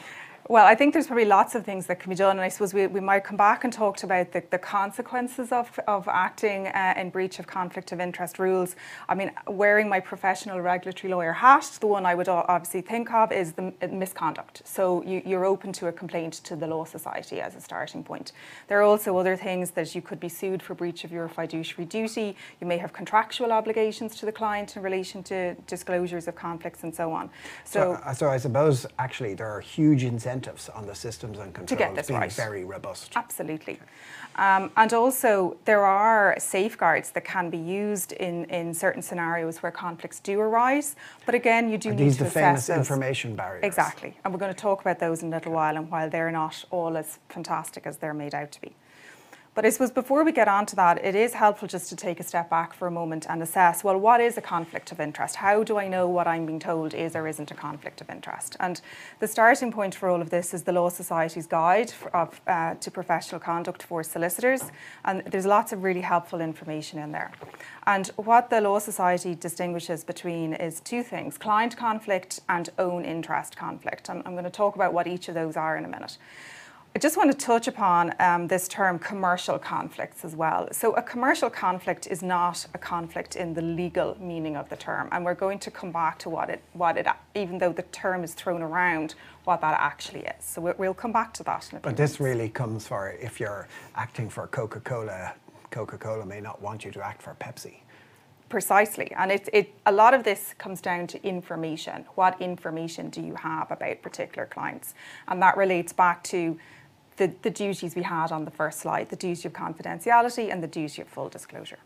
S6: Well, I think there's probably lots of things that can be done, and I suppose we, we might come back and talk about the, the consequences of, of acting uh, in breach of conflict of interest rules. I mean, wearing my professional regulatory lawyer hat, the one I would obviously think of is the misconduct. So you, you're open to a complaint to the Law Society as a starting point. There are also other things that you could be sued for breach of your fiduciary duty. You may have contractual obligations to the client in relation to disclosures of conflicts and so on.
S2: So, so, so I suppose actually there are huge incentives incentives on the systems and controls
S6: to get this
S2: being
S6: right.
S2: very robust.
S6: Absolutely. Um, and also, there are safeguards that can be used in, in certain scenarios where conflicts do arise. But again, you do
S2: are
S6: need
S2: these
S6: to
S2: the
S6: assess
S2: famous
S6: those.
S2: information barriers.
S6: Exactly. And we're going to talk about those in a little while and while they're not all as fantastic as they're made out to be. But I suppose before we get on to that, it is helpful just to take a step back for a moment and assess well, what is a conflict of interest? How do I know what I'm being told is or isn't a conflict of interest? And the starting point for all of this is the Law Society's Guide of, uh, to Professional Conduct for Solicitors. And there's lots of really helpful information in there. And what the Law Society distinguishes between is two things client conflict and own interest conflict. I'm, I'm going to talk about what each of those are in a minute. I just want to touch upon um, this term commercial conflicts as well. So, a commercial conflict is not a conflict in the legal meaning of the term, and we're going to come back to what it, what it, even though the term is thrown around, what that actually is. So, we'll come back to that.
S2: but this really comes for if you're acting for Coca Cola, Coca Cola may not want you to act for Pepsi.
S6: Precisely, and it, it a lot of this comes down to information. What information do you have about particular clients, and that relates back to the, the duties we had on the first slide, the duty of confidentiality and the duty of full disclosure.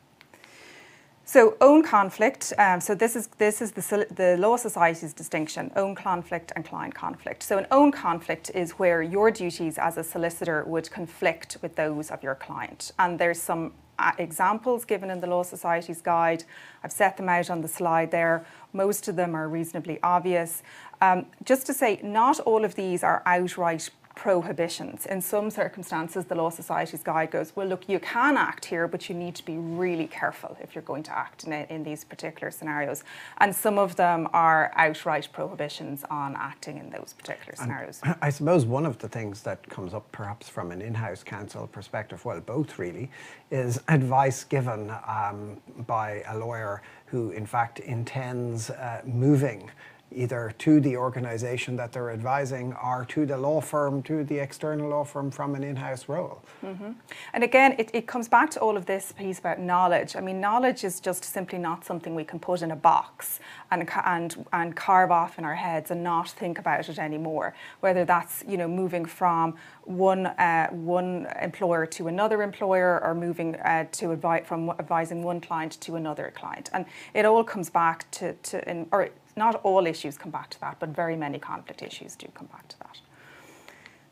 S6: So own conflict, um, so this is, this is the, the Law Society's distinction, own conflict and client conflict. So an own conflict is where your duties as a solicitor would conflict with those of your client. And there's some uh, examples given in the Law Society's guide. I've set them out on the slide there. Most of them are reasonably obvious. Um, just to say, not all of these are outright prohibitions. In some circumstances, the Law Society's guide goes, well, look, you can act here, but you need to be really careful if you're going to act in, in these particular scenarios. And some of them are outright prohibitions on acting in those particular scenarios.
S2: And I suppose one of the things that comes up perhaps from an in-house counsel perspective, well, both really, is advice given um, by a lawyer who in fact intends uh, moving either to the organisation that they're advising or to the law firm, to the external law firm from an in-house role.
S6: Mm-hmm. And again, it, it comes back to all of this piece about knowledge. I mean, knowledge is just simply not something we can put in a box and, and, and carve off in our heads and not think about it anymore. Whether that's, you know, moving from one, uh, one employer to another employer or moving uh, to advise, from advising one client to another client. And it all comes back to, to in, or not all issues come back to that, but very many conflict issues do come back to that.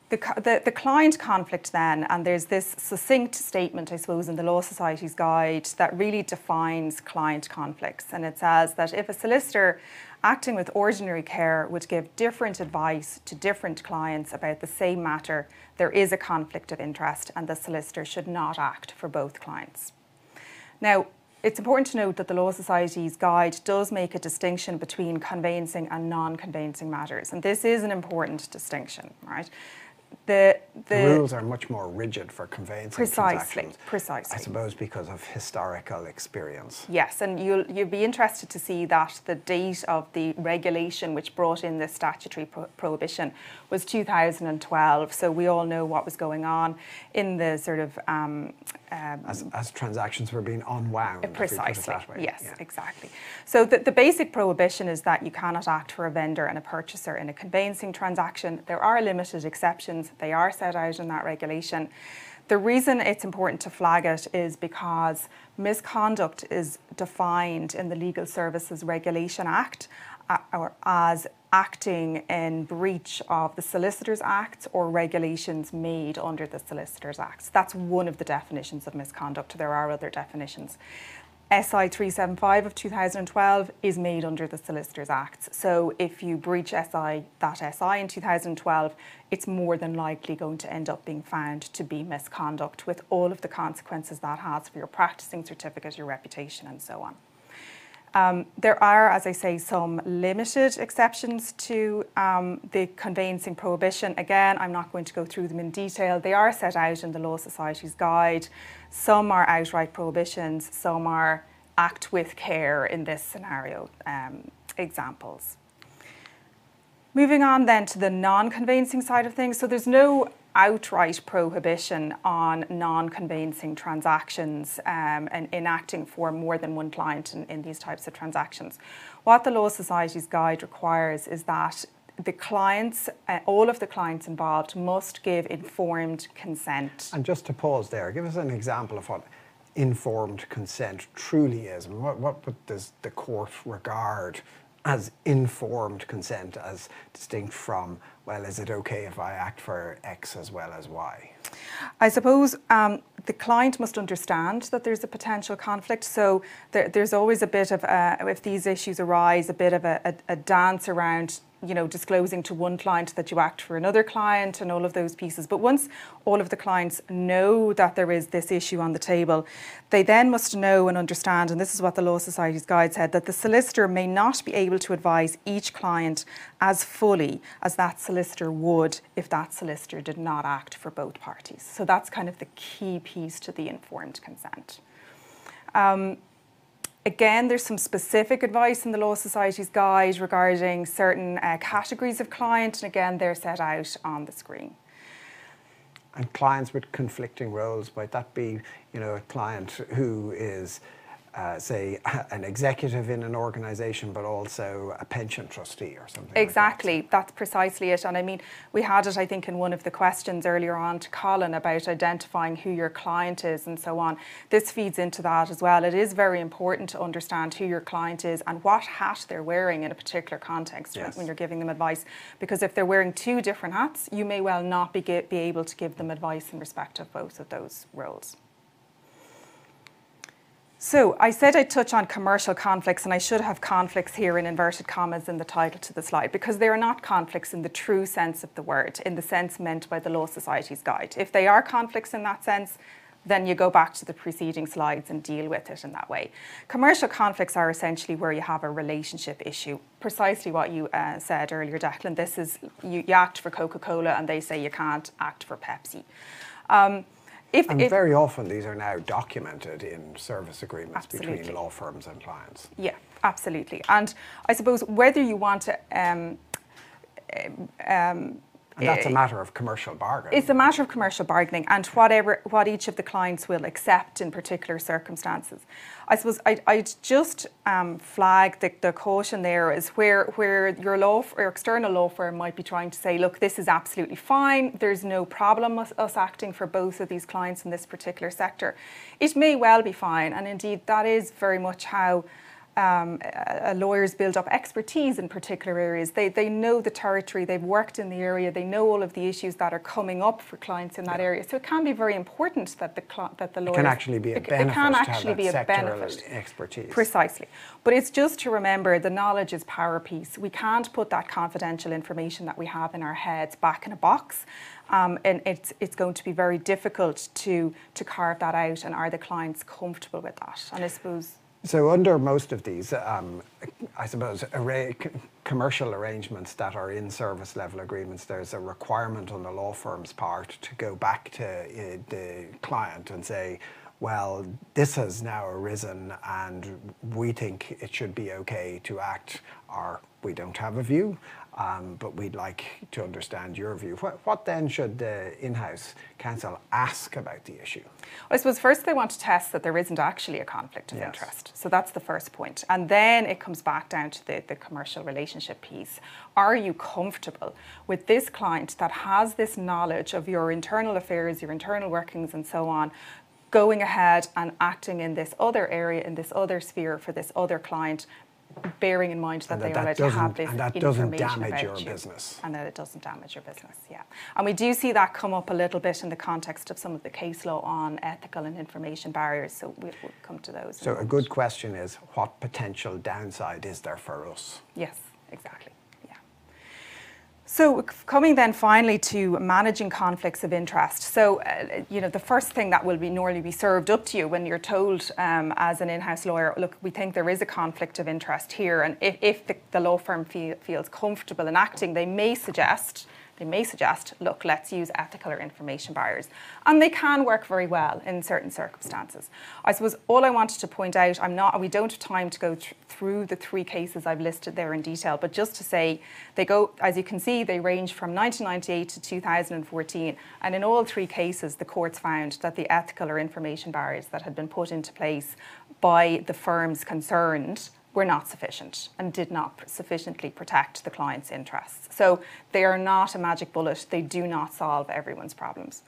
S6: The, the, the, client conflict then, and there's this succinct statement, I suppose, in the Law Society's guide that really defines client conflicts. And it says that if a solicitor acting with ordinary care would give different advice to different clients about the same matter, there is a conflict of interest and the solicitor should not act for both clients. Now, it's important to note that the Law Society's guide does make a distinction between conveyancing and non-conveyancing matters, and this is an important distinction, right?
S2: The, the, the, rules are much more rigid for conveyancing
S6: precisely,
S2: transactions.
S6: Precisely,
S2: I suppose because of historical experience.
S6: Yes, and you'll you'll be interested to see that the date of the regulation which brought in this statutory pro- prohibition was 2012. So we all know what was going on in the sort of um,
S2: um, as, as, transactions were being unwound.
S6: Precisely. Yes, yeah. exactly. So the, the basic prohibition is that you cannot act for a vendor and a purchaser in a conveyancing transaction. There are limited exceptions. They are set out in that regulation. The reason it's important to flag it is because misconduct is defined in the Legal Services Regulation Act uh, as acting in breach of the Solicitors Act or regulations made under the Solicitors Act. That's one of the definitions of misconduct. There are other definitions. SI 375 of 2012 is made under the Solicitors Act. So if you breach SI, that SI in 2012, it's more than likely going to end up being found to be misconduct with all of the consequences that has for your practicing certificate, your reputation, and so on. Um, there are, as I say, some limited exceptions to um, the conveyancing prohibition. Again, I'm not going to go through them in detail. They are set out in the Law Society's guide. Some are outright prohibitions, some are act with care in this scenario um, examples. Moving on then to the non conveyancing side of things. So there's no outright prohibition on non-conveyancing transactions um, and enacting for more than one client in, in these types of transactions. What the Law Society's guide requires is that the clients, uh, all of the clients involved must give informed consent.
S2: And just to pause there, give us an example of what informed consent truly is. What, what does the court regard as informed consent as distinct from well, is it okay if I act for X as well as Y?
S6: I suppose um, the client must understand that there's a potential conflict. So there, there's always a bit of, if these issues arise, a bit of a, a, a dance around you know, disclosing to one client that you act for another client and all of those pieces. But once all of the clients know that there is this issue on the table, they then must know and understand, and this is what the Law Society's guide said, that the solicitor may not be able to advise each client as fully as that solicitor would if that solicitor did not act for both parties. So that's kind of the key piece to the informed consent. Um, Again, there's some specific advice in the Law Society's guide regarding certain uh, categories of client, and again, they're set out on the screen.
S2: And clients with conflicting roles, might that be, you know, a client who is uh, say, an executive in an organisation, but also a pension trustee or something.
S6: Exactly,
S2: like
S6: that. that's precisely it. And I mean, we had it, I think, in one of the questions earlier on to Colin about identifying who your client is and so on. This feeds into that as well. It is very important to understand who your client is and what hat they're wearing in a particular context yes. when you're giving them advice. Because if they're wearing two different hats, you may well not be, be able to give them advice in respect of both of those roles. So I said I'd touch on commercial conflicts, and I should have conflicts here in inverted commas in the title to the slide because they are not conflicts in the true sense of the word, in the sense meant by the Law Society's guide. If they are conflicts in that sense, then you go back to the preceding slides and deal with it in that way. Commercial conflicts are essentially where you have a relationship issue. Precisely what you uh, said earlier, Declan. This is you, you act for Coca Cola and they say you can't act for Pepsi. Um,
S2: if, and if, very often these are now documented in service agreements absolutely. between law firms and clients.
S6: Yeah, absolutely. And I suppose whether you want to um,
S2: um, and that's a eh, matter of commercial bargaining.
S6: It's a matter of commercial bargaining and whatever what each of the clients will accept in particular circumstances. I suppose I'd, I'd just um, flag the, the caution there is where where your law or external law firm might be trying to say, look, this is absolutely fine. There's no problem with us acting for both of these clients in this particular sector. It may well be fine, and indeed that is very much how um, lawyers build up expertise in particular areas. They, they know the territory, they've worked in the area, they know all of the issues that are coming up for clients in that yeah. area. So it can be very important that the that the lawyers
S2: it can actually be a
S6: it,
S2: benefit.
S6: It can actually be a benefit.
S2: Expertise.
S6: Precisely. But it's just to remember the knowledge is power piece. We can't put that confidential information that we have in our heads back in a box. Um, and it's, it's going to be very difficult to, to carve that out. And are the clients comfortable with that? And I suppose
S2: so under most of these, um, I suppose, array, commercial arrangements that are in service level agreements, there's a requirement on the law firm's part to go back to uh, the client and say, well, this has now arisen and we think it should be okay to act, or we don't have a view, um, but we'd like to understand your view. What, what then should the in-house counsel ask about the issue?
S6: I suppose first they want to test that there isn't actually a conflict of yes. interest. So that's the first point. And then it comes back down to the, the commercial relationship piece. Are you comfortable with this client that has this knowledge of your internal affairs, your internal workings and so on, going ahead and acting in this other area, in this other sphere for this other client, bearing in mind that, that they already have this
S2: and that
S6: doesn't
S2: damage your
S6: you,
S2: business.
S6: And that it doesn't damage your business yeah. And we do see that come up a little bit in the context of some of the case law on ethical and information barriers so we'll, we'll come to those
S2: so a good question is what potential downside is there for us?
S6: Yes exactly so coming then finally to managing conflicts of interest. So, uh, you know, the first thing that will be normally be served up to you when you're told um, as an in-house lawyer, look, we think there is a conflict of interest here, and if, if the, the law firm feel, feels comfortable in acting, they may suggest they may suggest, look, let's use ethical or information barriers. And they can work very well in certain circumstances. I suppose all I wanted to point out, I'm not, we don't have time to go th- through the three cases I've listed there in detail, but just to say, they go, as you can see, they range from 1998 to 2014. And in all three cases, the courts found that the ethical or information barriers that had been put into place by the firms concerned were not sufficient and did not sufficiently protect the client's interests. So they are not a magic bullet. They do not solve everyone's problems.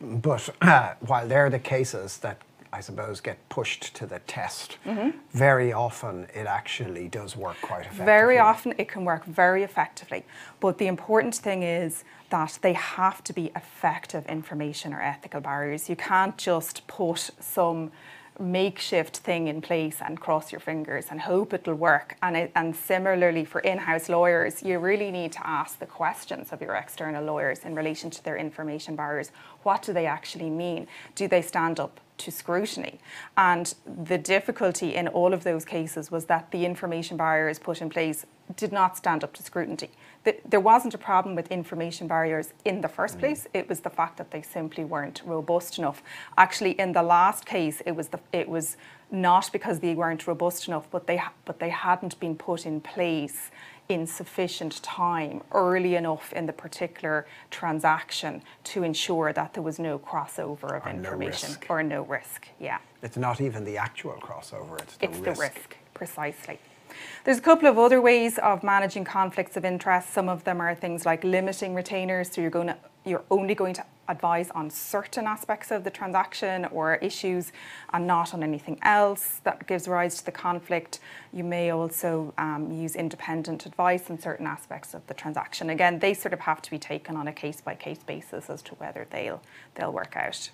S2: But uh, while they're the cases that I suppose get pushed to the test, mm-hmm. very often it actually does work quite effectively.
S6: Very often it can work very effectively. But the important thing is that they have to be effective information or ethical barriers. You can't just put some makeshift thing in place and cross your fingers and hope it'll work. And, it, and similarly for in-house lawyers, you really need to ask the questions of your external lawyers in relation to their information barriers. What do they actually mean? Do they stand up to scrutiny. And the difficulty in all of those cases was that the information barriers put in place did not stand up to scrutiny there wasn't a problem with information barriers in the first mm. place. It was the fact that they simply weren't robust enough. Actually, in the last case, it was the, it was not because they weren't robust enough, but they but they hadn't been put in place in sufficient time, early enough in the particular transaction to ensure that there was no crossover of
S2: or
S6: information
S2: no
S6: or no risk. Yeah.
S2: It's not even the actual crossover, it's the
S6: it's
S2: risk.
S6: the risk, precisely. There's a couple of other ways of managing conflicts of interest. Some of them are things like limiting retainers, so you're going to you're only going to advise on certain aspects of the transaction or issues and not on anything else that gives rise to the conflict. You may also um, use independent advice on certain aspects of the transaction. Again, they sort of have to be taken on a case by case basis as to whether they'll they'll work out.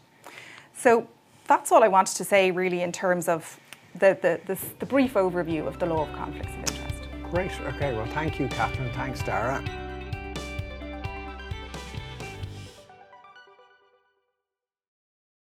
S6: So that's all I wanted to say really in terms of the, the, the, the brief overview of the law of conflicts of interest.
S2: Great. Okay. Well, thank you, Catherine. Thanks, Dara.